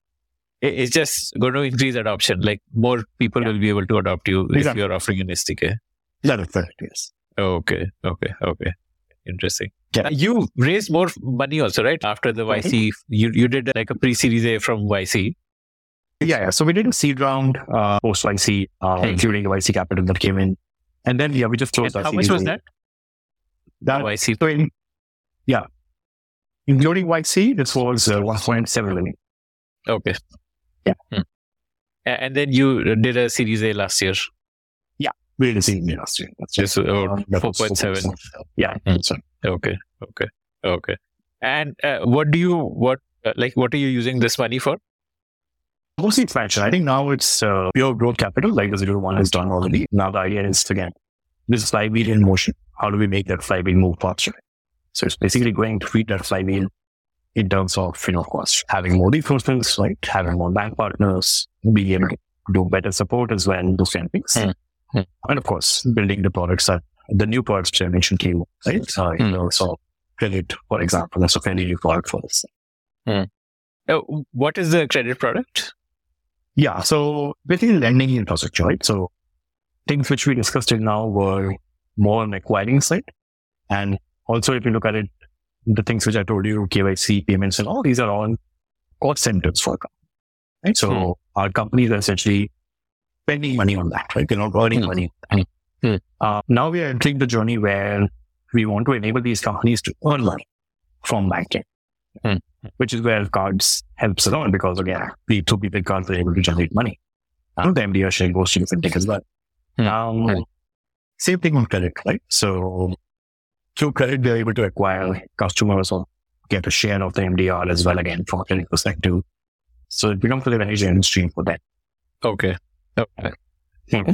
[SPEAKER 3] It's just going to increase adoption. Like more people
[SPEAKER 1] Yeah.
[SPEAKER 3] will be able to adopt you if you're offering an SDK.
[SPEAKER 1] That is correct, yes.
[SPEAKER 3] Okay, okay, okay. Interesting.
[SPEAKER 1] Yeah.
[SPEAKER 3] You raised more money also, right? After the. YC, you you did like a pre-series A from YC.
[SPEAKER 1] Yeah, yeah. So we did a seed round uh, post YC, uh,
[SPEAKER 3] Hmm.
[SPEAKER 1] including the YC capital that came in. And then, yeah, we just closed
[SPEAKER 3] And how much was
[SPEAKER 1] A.
[SPEAKER 3] that?
[SPEAKER 1] That
[SPEAKER 3] YC.
[SPEAKER 1] So, in, yeah, including YC, this was uh, 1.7 million.
[SPEAKER 3] Okay.
[SPEAKER 1] Yeah.
[SPEAKER 3] Hmm. And then you did a Series A last year.
[SPEAKER 1] Yeah, we did a seed in last year. That's
[SPEAKER 3] Just
[SPEAKER 1] Um, that
[SPEAKER 3] 4.7.
[SPEAKER 1] Yeah.
[SPEAKER 3] Hmm. Okay. Okay. Okay. And uh, what do you what uh, like? What are you using this money for?
[SPEAKER 1] mostly expansion. I think now it's uh, pure growth capital, like the zero one has done already. Now the idea is again, this flywheel in motion. How do we make that flywheel move faster? So it's basically going to feed that flywheel in terms of, you know, of course, having more resources, right? Having more bank partners, being able to do better support as well, those kind of things.
[SPEAKER 3] Hmm. Hmm.
[SPEAKER 1] And of course, building the products that the new products generation came, right? Uh, you
[SPEAKER 3] Hmm.
[SPEAKER 1] know, so credit, for example, that's a fairly new product for us.
[SPEAKER 3] Uh, what is the credit product?
[SPEAKER 1] Yeah. So basically lending infrastructure, right? So things which we discussed till now were more on the acquiring side. And also if you look at it, the things which I told you, KYC, payments and all these are all cost centers for a company. Right. So
[SPEAKER 3] Hmm.
[SPEAKER 1] our companies are essentially spending money on that, right? They're not earning
[SPEAKER 3] Hmm.
[SPEAKER 1] money.
[SPEAKER 3] Hmm.
[SPEAKER 1] Uh, now we are entering the journey where we want to enable these companies to earn money from banking,
[SPEAKER 3] Hmm.
[SPEAKER 1] which is where cards helps a lot because again, we two people cards are able to generate money. And the MDR share goes to the fintech as well.
[SPEAKER 3] Hmm.
[SPEAKER 1] Um,
[SPEAKER 3] Hmm.
[SPEAKER 1] Same thing on credit, right? So through credit, they're able to acquire customers or get a share of the MDR as well, again, from a credit perspective. So it becomes a revenue generation stream for them.
[SPEAKER 3] Okay. Okay.
[SPEAKER 1] Hmm.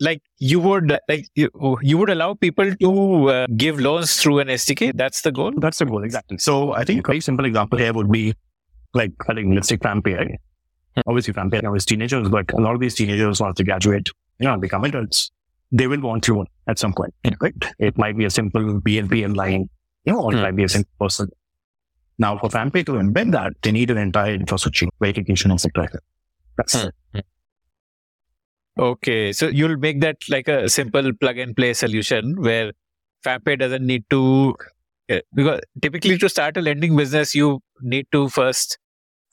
[SPEAKER 3] Like you would like you, you would allow people to uh, give loans through an SDK. That's the goal.
[SPEAKER 1] That's the goal, exactly. So I think a very simple example here would be like, I think let's take FamPay. Obviously, FamPay now is teenagers, but a lot of these teenagers, once they graduate, you know, become adults, they will want loan at some point, right? It might be a simple BNPL line, you know, or it
[SPEAKER 3] Hmm.
[SPEAKER 1] might be a simple person. Now, for FamPay to embed that, they need an entire infrastructure, verification, etc. That's
[SPEAKER 3] Hmm. Okay, so you'll make that like a simple plug and play solution where FamPay doesn't need to uh, because typically to start a lending business you need to first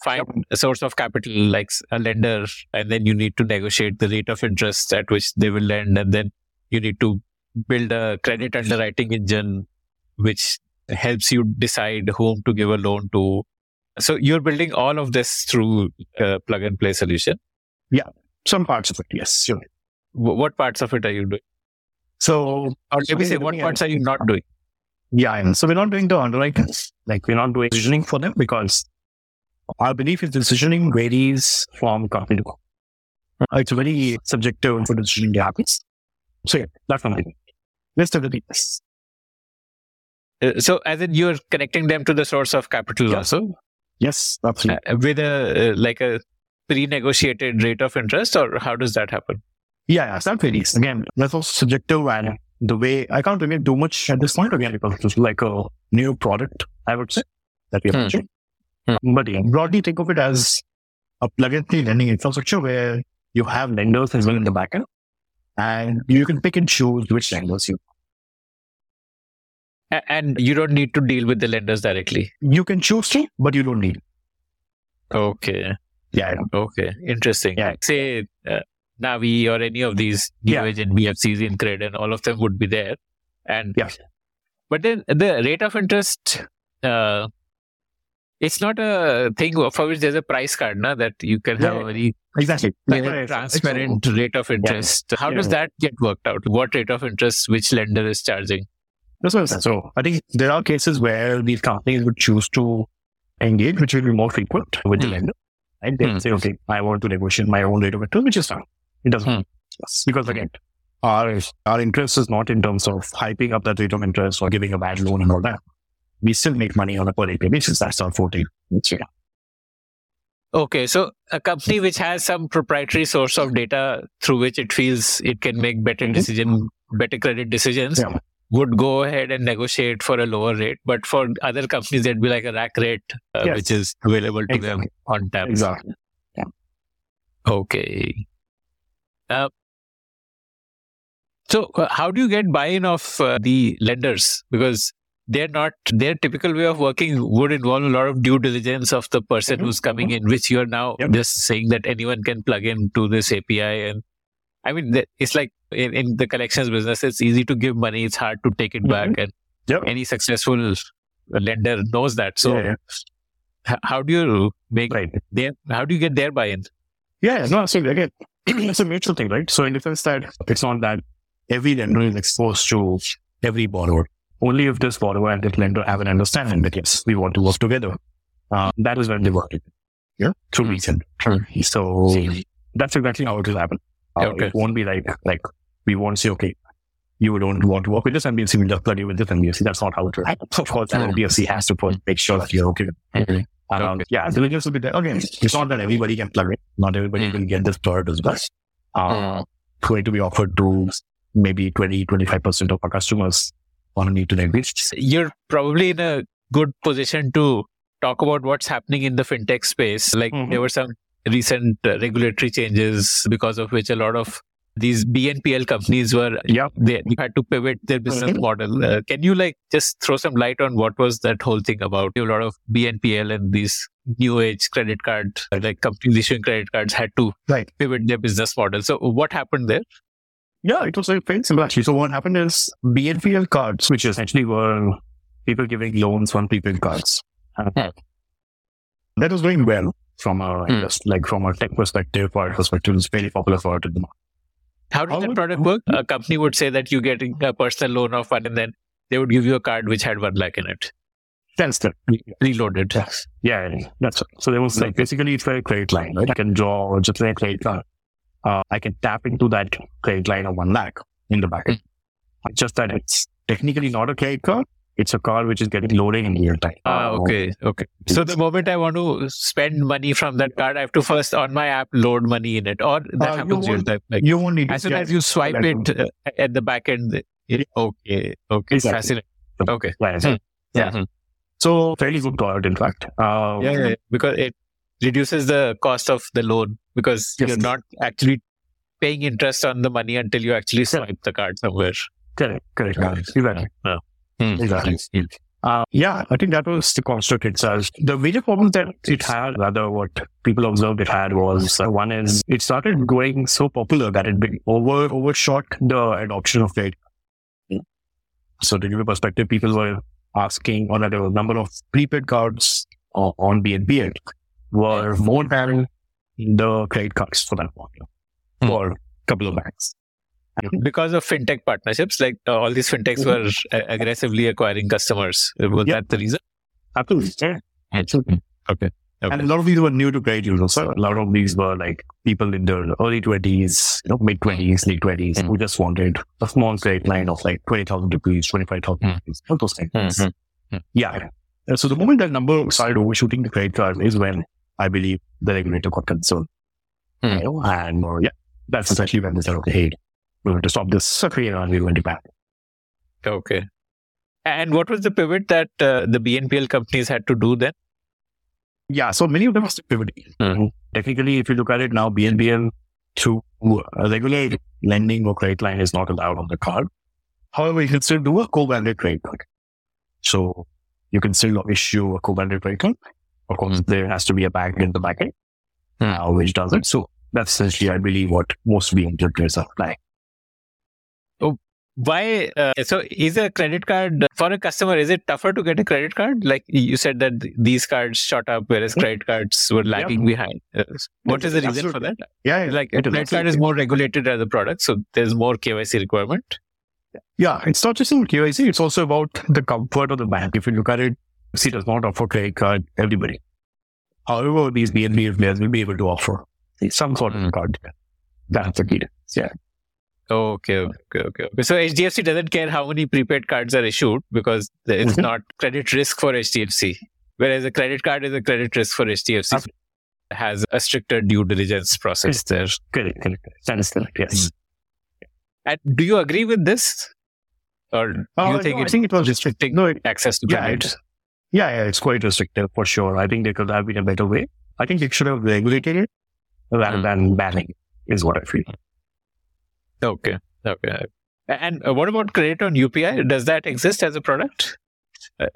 [SPEAKER 3] find a source of capital like a lender and then you need to negotiate the rate of interest at which they will lend and then you need to build a credit underwriting engine which helps you decide whom to give a loan to. So you're building all of this through a plug and play solution
[SPEAKER 1] some parts of it, yes. Sure.
[SPEAKER 3] What parts of it are you doing?
[SPEAKER 1] So,
[SPEAKER 3] Or maybe
[SPEAKER 1] So
[SPEAKER 3] say what parts are you not doing?
[SPEAKER 1] Yeah, so we're not doing the underwriting, like we're not doing decisioning for them because our belief is decisioning varies from company to company. Uh, It's very subjective for decisioning happens. So yeah, that's one thing. Rest of the yes.
[SPEAKER 3] Uh, so as in you're connecting them to the source of capital
[SPEAKER 1] Yeah.
[SPEAKER 3] also
[SPEAKER 1] Yes, absolutely.
[SPEAKER 3] uh, with a uh, like a pre-negotiated rate of interest or how does that happen?
[SPEAKER 1] Yeah, yeah, that varies. Again, that's also subjective and the way I can't reveal too much at this point again because it's like a new product, I would say, that we're
[SPEAKER 3] Hmm.
[SPEAKER 1] launching.
[SPEAKER 3] Hmm.
[SPEAKER 1] But yeah, broadly think of it as a plug-and-play lending infrastructure where you have lenders as well in the backend, and you can pick and choose which lenders you.
[SPEAKER 3] And you don't need to deal with the lenders directly.
[SPEAKER 1] You can choose to, but you don't need.
[SPEAKER 3] Okay.
[SPEAKER 1] Yeah, yeah.
[SPEAKER 3] Okay. Interesting.
[SPEAKER 1] Yeah.
[SPEAKER 3] Say uh, Navi or any of these new
[SPEAKER 1] Yeah.
[SPEAKER 3] age NBFCs in credit and all of them would be there. And
[SPEAKER 1] Yeah.
[SPEAKER 3] but then the rate of interest uh, it's not a thing for which there's a price card, na, that you can have
[SPEAKER 1] Yeah.
[SPEAKER 3] a very
[SPEAKER 1] Exactly.
[SPEAKER 3] transparent rate of interest. How does that get worked out? What rate of interest which lender is charging?
[SPEAKER 1] That's what I said. So I think there are cases where these companies would choose to engage, which will be more frequent with the
[SPEAKER 3] Hmm.
[SPEAKER 1] lender. And they
[SPEAKER 3] Hmm.
[SPEAKER 1] say, okay, I want to negotiate my own rate of return, which is fine. It doesn't
[SPEAKER 3] Hmm.
[SPEAKER 1] Yes. because again, our our interest is not in terms of hyping up that rate of interest or giving a bad loan and all that. We still make money on a per API basis. That's our forte. Yeah.
[SPEAKER 3] Okay, so a company which has some proprietary source of data through which it feels it can make better
[SPEAKER 1] Mhm.
[SPEAKER 3] decision, better credit decisions,
[SPEAKER 1] Yeah.
[SPEAKER 3] Would go ahead and negotiate for a lower rate. But for other companies, there'd be like a rack rate, uh,
[SPEAKER 1] Yes.
[SPEAKER 3] which is available to them on tap.
[SPEAKER 1] Exactly.
[SPEAKER 3] Okay. Uh, so, uh, how do you get buy-in of uh, the lenders? Because they're not their typical way of working would involve a lot of due diligence of the person
[SPEAKER 1] Mhm,
[SPEAKER 3] who's coming in, which you're now
[SPEAKER 1] Yep.
[SPEAKER 3] just saying that anyone can plug into this API. And I mean, it's like in, in the collections business, it's easy to give money, it's hard to take it
[SPEAKER 1] Mhm.
[SPEAKER 3] back, and
[SPEAKER 1] Yep.
[SPEAKER 3] any successful lender knows that. So,
[SPEAKER 1] Yeah, yeah.
[SPEAKER 3] how do you make
[SPEAKER 1] Right.
[SPEAKER 3] their how do you get their buy-in?
[SPEAKER 1] Yeah, no, again, it's a mutual thing, right? So in the sense that it's not that every lender is exposed to every borrower. Only if this borrower and this lender have an understanding that yes, we want to work together. Uh, that is when they work. Yeah, through
[SPEAKER 3] Hmm.
[SPEAKER 1] reason. So that's exactly how it will happen. Uh,
[SPEAKER 3] Okay.
[SPEAKER 1] It won't be like like we won't say okay. You don't want to work with this NBFC, we'll just plug you with this NBFC. That's not how it happen. Of course, that. NBFC has to put, make sure that you're okay.
[SPEAKER 3] Okay.
[SPEAKER 1] Um,
[SPEAKER 3] Okay.
[SPEAKER 1] Yeah, diligence will be there. Again, it's not that everybody can plug it. Not everybody
[SPEAKER 3] Mm.
[SPEAKER 1] will get this product as well. Uh. Going to be offered to maybe 20, 25% of our customers on a need to language.
[SPEAKER 3] you're probably in a good position to talk about what's happening in the fintech space. Like
[SPEAKER 1] Mhm.
[SPEAKER 3] there were some recent uh, regulatory changes because of which a lot of these BNPL companies were
[SPEAKER 1] Yeah.
[SPEAKER 3] they had to pivot their business
[SPEAKER 1] Mhm.
[SPEAKER 3] model. Uh, can you like just throw some light on what was that whole thing about? A lot of BNPL and these new age credit card uh, like companies issuing credit cards had to
[SPEAKER 1] Right.
[SPEAKER 3] pivot their business model. So what happened there?
[SPEAKER 1] Yeah, it was like very simple actually. So what happened is BNPL cards, which essentially were people giving loans on prepaid cards. That was going well from a just like from a tech perspective, product perspective, it's very popular for it in the market.
[SPEAKER 3] How did
[SPEAKER 1] How
[SPEAKER 3] that
[SPEAKER 1] would-
[SPEAKER 3] product work? A company would say that you get a personal loan of one, and then they would give you a card which had one lakh in it,
[SPEAKER 1] That's the
[SPEAKER 3] reloaded.
[SPEAKER 1] Yes. Yeah, yeah, that's it. So there was like basically it's like a credit line, right? I can draw just like a credit card. Uh, I can tap into that credit line of one lakh in the back end. Just that it's technically not a credit card. It's a card which is getting loaded in real time.
[SPEAKER 3] Ah, okay, okay. So the moment I want to spend money from that card, I have to first on my app load money in it, or that
[SPEAKER 1] Uh, you
[SPEAKER 3] happens real
[SPEAKER 1] won't-
[SPEAKER 3] time. Like
[SPEAKER 1] You won't need
[SPEAKER 3] as soon as you swipe it uh, at the back end, it, okay, okay,
[SPEAKER 1] Exactly.
[SPEAKER 3] fascinating. Okay,
[SPEAKER 1] yeah,
[SPEAKER 3] Hmm.
[SPEAKER 1] Yeah.
[SPEAKER 3] Mhm.
[SPEAKER 1] So fairly good product, in fact. Uh,
[SPEAKER 3] yeah, yeah, yeah, because it reduces the cost of the loan because
[SPEAKER 1] Yes.
[SPEAKER 3] you're not actually paying interest on the money until you actually swipe the card somewhere.
[SPEAKER 1] Correct, correct,
[SPEAKER 3] Yeah.
[SPEAKER 1] correct. Exactly.
[SPEAKER 3] Yeah. Hmm.
[SPEAKER 1] Exactly. Uh, yeah, I think that was the construct itself. The major problem that it had, rather what people observed it had was uh, one is it started growing so popular that it over overshot the adoption of it. So to give you a perspective, people were asking, or rather, the number of prepaid cards o- on BNPL were more than the credit cards for that one
[SPEAKER 3] Hmm.
[SPEAKER 1] for a couple of banks.
[SPEAKER 3] Because of fintech partnerships, like uh, all these fintechs were aggressively acquiring customers. Was
[SPEAKER 1] Yep.
[SPEAKER 3] that the reason?
[SPEAKER 1] Absolutely. Yeah.
[SPEAKER 3] Okay. Okay.
[SPEAKER 1] And a lot of these were new to credit users. So a lot of these were like people in their early 20s, you know, mid 20s, late 20s,
[SPEAKER 3] Mm.
[SPEAKER 1] who just wanted a small credit line of like 20,000 rupees, 25,000
[SPEAKER 3] Mm.
[SPEAKER 1] rupees, all those things.
[SPEAKER 3] Mhm. Mm.
[SPEAKER 1] Yeah. So the moment that number started overshooting the credit card is when I believe the regulator got concerned.
[SPEAKER 3] Mm.
[SPEAKER 1] You know, and uh, yeah, that's essentially when they said, okay, hey, we want to stop this suffering and we went back.
[SPEAKER 3] Okay. And what was the pivot that uh, the BNPL companies had to do then?
[SPEAKER 1] Yeah, so many of them are still pivoting.
[SPEAKER 3] Mhm.
[SPEAKER 1] Technically, if you look at it now, BNPL to a regular lending or credit line is not allowed on the card. However, you can still do a co-branded credit card. So you can still issue a co-branded credit card. Of course, there has to be a bank in the back end,
[SPEAKER 3] Hmm.
[SPEAKER 1] uh, which does it. So that's essentially, I believe, what most BNPL players are applying.
[SPEAKER 3] Why? Uh, so, is a credit card for a customer? Is it tougher to get a credit card? Like you said that th- these cards shot up, whereas
[SPEAKER 1] Hmm.
[SPEAKER 3] credit cards were lagging behind. Uh, what is the reason for that?
[SPEAKER 1] Yeah, yeah.
[SPEAKER 3] Like a
[SPEAKER 1] It is
[SPEAKER 3] credit card is more regulated as a product, so there's more KYC requirement.
[SPEAKER 1] Yeah, it's not just about KYC, it's also about the comfort of the bank. If you look at it, C does not offer credit card everybody. However, these BNPL players will be able to offer some sort of
[SPEAKER 3] Mm.
[SPEAKER 1] card. That's the key. Yeah.
[SPEAKER 3] Okay, okay, okay, okay. So HDFC doesn't care how many prepaid cards are issued because it's
[SPEAKER 1] Mhm.
[SPEAKER 3] not credit risk for HDFC. Whereas a credit card is a credit risk for HDFC.
[SPEAKER 1] Absolutely.
[SPEAKER 3] Has a stricter due diligence process there.
[SPEAKER 1] Correct, correct. That is correct. Yes.
[SPEAKER 3] And do you agree with this? Or do
[SPEAKER 1] Uh,
[SPEAKER 3] you think
[SPEAKER 1] no, I think it was
[SPEAKER 3] restricting
[SPEAKER 1] No, it,
[SPEAKER 3] access to
[SPEAKER 1] yeah,
[SPEAKER 3] credit?
[SPEAKER 1] yeah, yeah, it's quite restrictive for sure. I think there could have been a better way. I think they should have regulated it rather
[SPEAKER 3] Mm.
[SPEAKER 1] than banning, is what I feel.
[SPEAKER 3] Okay, okay. And uh, what about credit on UPI? Does that exist as a product?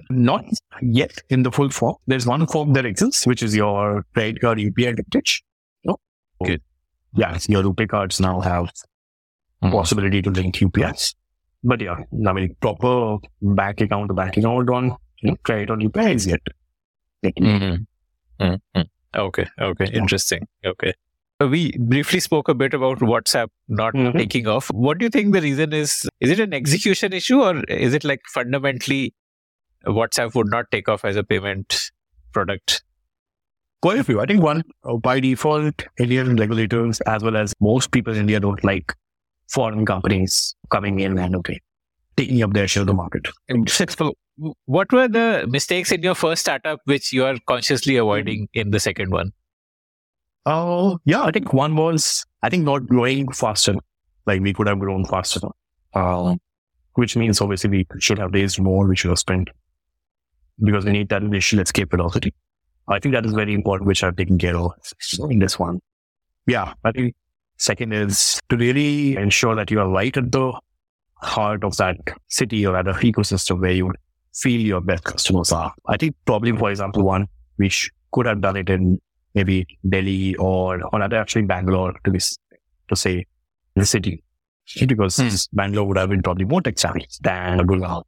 [SPEAKER 1] Not yet in the full form. There's one form that exists, which is your credit card UPI linkage. No?
[SPEAKER 3] Okay.
[SPEAKER 1] Yeah, your RuPay cards now have
[SPEAKER 3] Mhm.
[SPEAKER 1] possibility to link UPIs. But yeah, I mean, proper bank account to bank account on you know, credit on UPI is yet.
[SPEAKER 3] Mm-hmm. Mm-hmm. Okay. Okay. Interesting. Okay. Uh, We briefly spoke a bit about WhatsApp not
[SPEAKER 1] Mhm.
[SPEAKER 3] taking off. What do you think the reason is? Is it an execution issue or is it like fundamentally WhatsApp would not take off as a payment product?
[SPEAKER 1] Quite a few. I think one, uh, by default, Indian regulators, as well as most people in India, don't like foreign companies coming in and okay, taking up their share of the market.
[SPEAKER 3] What were the mistakes in your first startup which you are consciously avoiding in the second one?
[SPEAKER 1] Oh, yeah. I think one was, I think not growing faster. Like we could have grown faster. Uh, which means obviously we should have raised more, we should have spent because we need that initial escape velocity. I think that is very important, which I've taken care of in this one. Yeah. I think second is to really ensure that you are right at the heart of that city or at ecosystem where you feel your best customers are. I think probably, for example, one, sh- could have done it in maybe Delhi or, or actually Bangalore to be, to say the city. Because
[SPEAKER 3] Hmm.
[SPEAKER 1] Bangalore would have been probably more tech savvy than Gurgaon.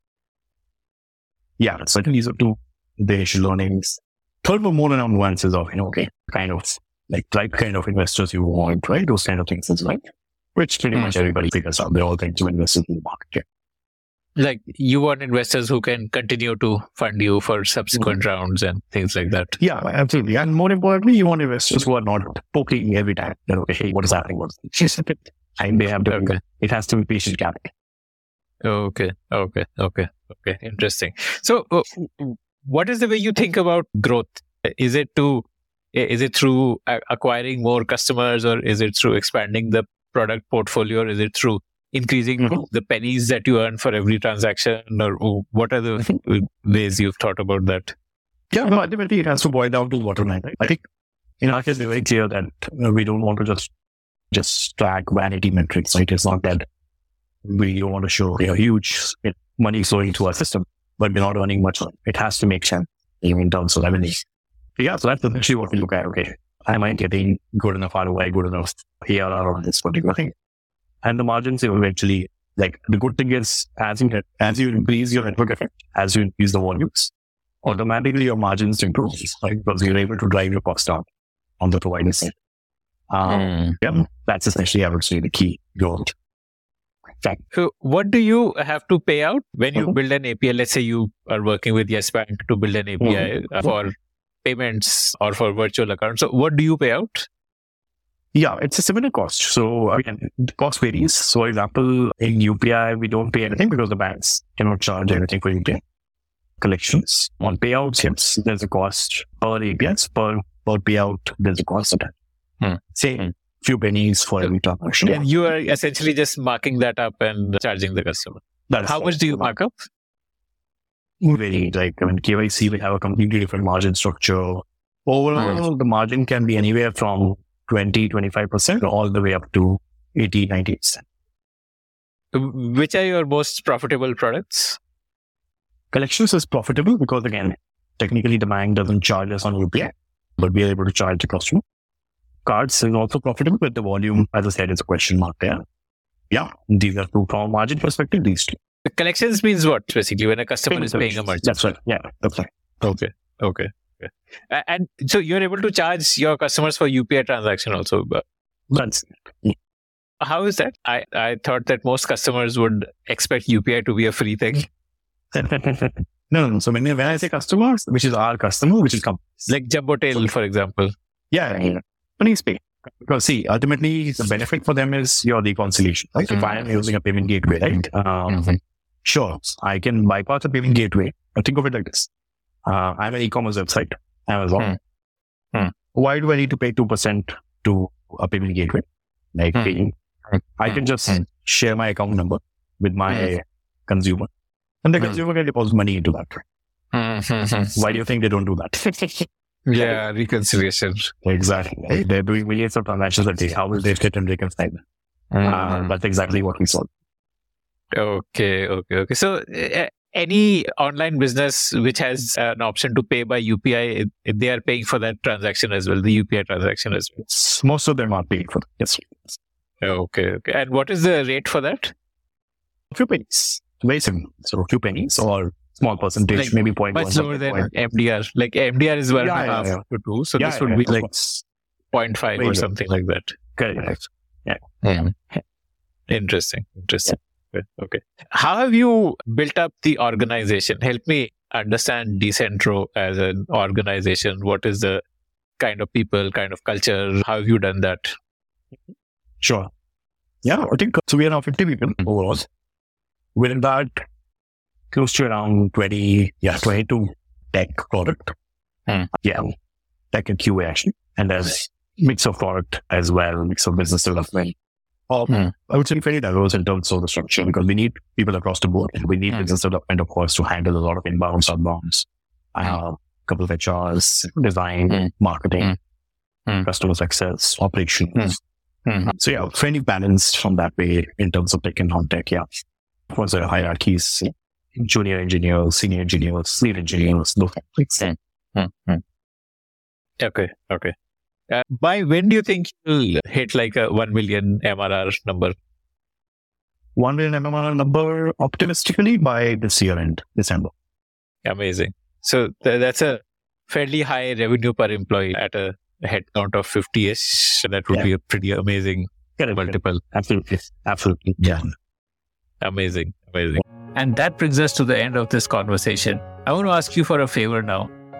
[SPEAKER 1] Yeah, so I think these are two the initial learnings. Third were more around nuances of, you know, okay, kind of like type kind of investors you want, right? Those kind of things as like, Which pretty
[SPEAKER 3] Hmm.
[SPEAKER 1] much everybody figures out. They're all kinds of investors in the market.
[SPEAKER 3] Like you want investors who can continue to fund you for subsequent rounds and things like that.
[SPEAKER 1] Yeah, absolutely. And more importantly, you want investors who are not poking every time. That, okay, hey, what is happening? What is and they have to,
[SPEAKER 3] Okay.
[SPEAKER 1] it has to be patient capital.
[SPEAKER 3] Okay, okay, okay, okay. Interesting. So, uh, what is the way you think about growth? Is it to, is it through acquiring more customers, or is it through expanding the product portfolio, or is it through increasing
[SPEAKER 1] Mhm.
[SPEAKER 3] the pennies that you earn for every transaction, or what are the ways you've thought about that?
[SPEAKER 1] Yeah, no, ultimately it has to boil down to the bottom line. Right? I think in our case, we're very clear that uh, we don't want to just just track vanity metrics. Right? It's not that we don't want to show you know, huge money flowing into our system, but we're not earning much. on it. Has to make sense in terms of revenue. Yeah, so that's essentially what we look at. Okay, am I getting good enough ROI, good enough ARR on this particular thing? And the margins eventually, like the good thing is, as you as you increase your network effect, as you increase the volumes, automatically your margins improve, right? Because you're able to drive your cost down on the provider side. Um, yeah, that's essentially, I would say, the key goal. Fact.
[SPEAKER 3] So what do you have to pay out when you
[SPEAKER 1] Mhm.
[SPEAKER 3] build an API? Let's say you are working with Yes Bank to build an API uh, for payments or for virtual accounts. So what do you pay out?
[SPEAKER 1] Yeah, it's a similar cost. So again, the cost varies. So, for example, in UPI, we don't pay anything because the banks cannot charge anything for UPI collections. On payouts, yes, there's a cost per APIs, per, per payout, there's a cost.
[SPEAKER 3] Hmm.
[SPEAKER 1] Say,
[SPEAKER 3] Hmm.
[SPEAKER 1] few pennies for every transaction.
[SPEAKER 3] And you are essentially just marking that up and charging the customer.
[SPEAKER 1] That's
[SPEAKER 3] How much do you mark up?
[SPEAKER 1] Very like I mean KYC will have a completely different margin structure. Overall, the margin can be anywhere from 20, 25% all the way up to 80, 90%.
[SPEAKER 3] Which are your most profitable products?
[SPEAKER 1] Collections is profitable because again, technically the bank doesn't charge us on UPI, but we are able to charge the customer. Cards is also profitable, but the volume, as I said, is a question mark there. yeah, these are two from a margin perspective. These two.
[SPEAKER 3] The collections means what basically when a customer is paying a merchant?
[SPEAKER 1] That's right. Yeah, that's right.
[SPEAKER 3] Okay. Okay. And so you're able to charge your customers for UPI transaction also. But how is that? I, I thought that most customers would expect UPI to be a free thing.
[SPEAKER 1] no, no, no. So when, when I say customers, which is our customer, which is company.
[SPEAKER 3] Like Jumbotail, for example.
[SPEAKER 1] Yeah, yeah. Please pay. Because see, ultimately the benefit for them is your reconciliation. Right? If I am using a payment gateway, right? Um,
[SPEAKER 3] Mhm.
[SPEAKER 1] Sure, I can bypass a payment gateway. But think of it like this. Uh, I'm an e-commerce website, Amazon.
[SPEAKER 3] Hmm. Hmm.
[SPEAKER 1] Why do I need to pay 2% to a payment gateway? Like
[SPEAKER 3] Hmm.
[SPEAKER 1] paying. I can just
[SPEAKER 3] Hmm.
[SPEAKER 1] share my account number with my consumer. And the
[SPEAKER 3] Hmm.
[SPEAKER 1] consumer can deposit money into that. Why do you think they don't do that?
[SPEAKER 3] yeah, reconciliation.
[SPEAKER 1] exactly. Right? They're doing millions of transactions a day. How will they fit and reconcile them? Uh, that's exactly what we saw.
[SPEAKER 3] Okay, okay, okay. So, uh, any online business which has uh, an option to pay by UPI, they are paying for that transaction as well, the UPI transaction as well.
[SPEAKER 1] Most of them are paying for that. Yes.
[SPEAKER 3] Okay, okay. And what is the rate for that?
[SPEAKER 1] A few pennies. Very simple. So a few pennies or small percentage,
[SPEAKER 3] Like,
[SPEAKER 1] maybe point
[SPEAKER 3] Much
[SPEAKER 1] one,
[SPEAKER 3] lower than
[SPEAKER 1] point-
[SPEAKER 3] MDR. Like MDR is one
[SPEAKER 1] Yeah,
[SPEAKER 3] and a
[SPEAKER 1] yeah,
[SPEAKER 3] half
[SPEAKER 1] yeah.
[SPEAKER 3] to two. So
[SPEAKER 1] Yeah,
[SPEAKER 3] this would
[SPEAKER 1] yeah,
[SPEAKER 3] be like
[SPEAKER 1] course.
[SPEAKER 3] 0.5
[SPEAKER 1] Very
[SPEAKER 3] or something like that.
[SPEAKER 1] Correct.
[SPEAKER 3] Interesting. Interesting. Okay, Okay. How have you built up the organization? Help me understand Decentro as an organization. What is the kind of people, kind of culture? How have you done that?
[SPEAKER 1] Sure. Yeah, I think so. We are now 50 people overall. Within that, close to around 20, yeah, 22 tech product.
[SPEAKER 3] Hmm.
[SPEAKER 1] Yeah, tech and QA actually. And there's mix of product as well, mix of business development. Or
[SPEAKER 3] Hmm.
[SPEAKER 1] I would say very diverse in terms of the structure because we need people across the board. We need
[SPEAKER 3] Hmm.
[SPEAKER 1] business development, of course, to handle a lot of inbounds, outbounds. Uh, a couple of HRs, design,
[SPEAKER 3] Hmm.
[SPEAKER 1] marketing,
[SPEAKER 3] Hmm.
[SPEAKER 1] customer success, operations.
[SPEAKER 3] Hmm.
[SPEAKER 1] So yeah, fairly balanced from that way in terms of tech and non-tech. Yeah, of course, there are hierarchies: junior engineers, senior engineers, lead engineers. Those things.
[SPEAKER 3] Okay. Okay. Uh, by when do you think you'll hit like a 1 million MRR number?
[SPEAKER 1] One million MMR number optimistically by this year end, December.
[SPEAKER 3] Amazing. So th- that's a fairly high revenue per employee at a headcount of 50 ish. That would
[SPEAKER 1] Yeah.
[SPEAKER 3] be a pretty amazing multiple.
[SPEAKER 1] Absolutely, absolutely. Yeah.
[SPEAKER 3] Amazing. Amazing. And that brings us to the end of this conversation. I want to ask you for a favor now.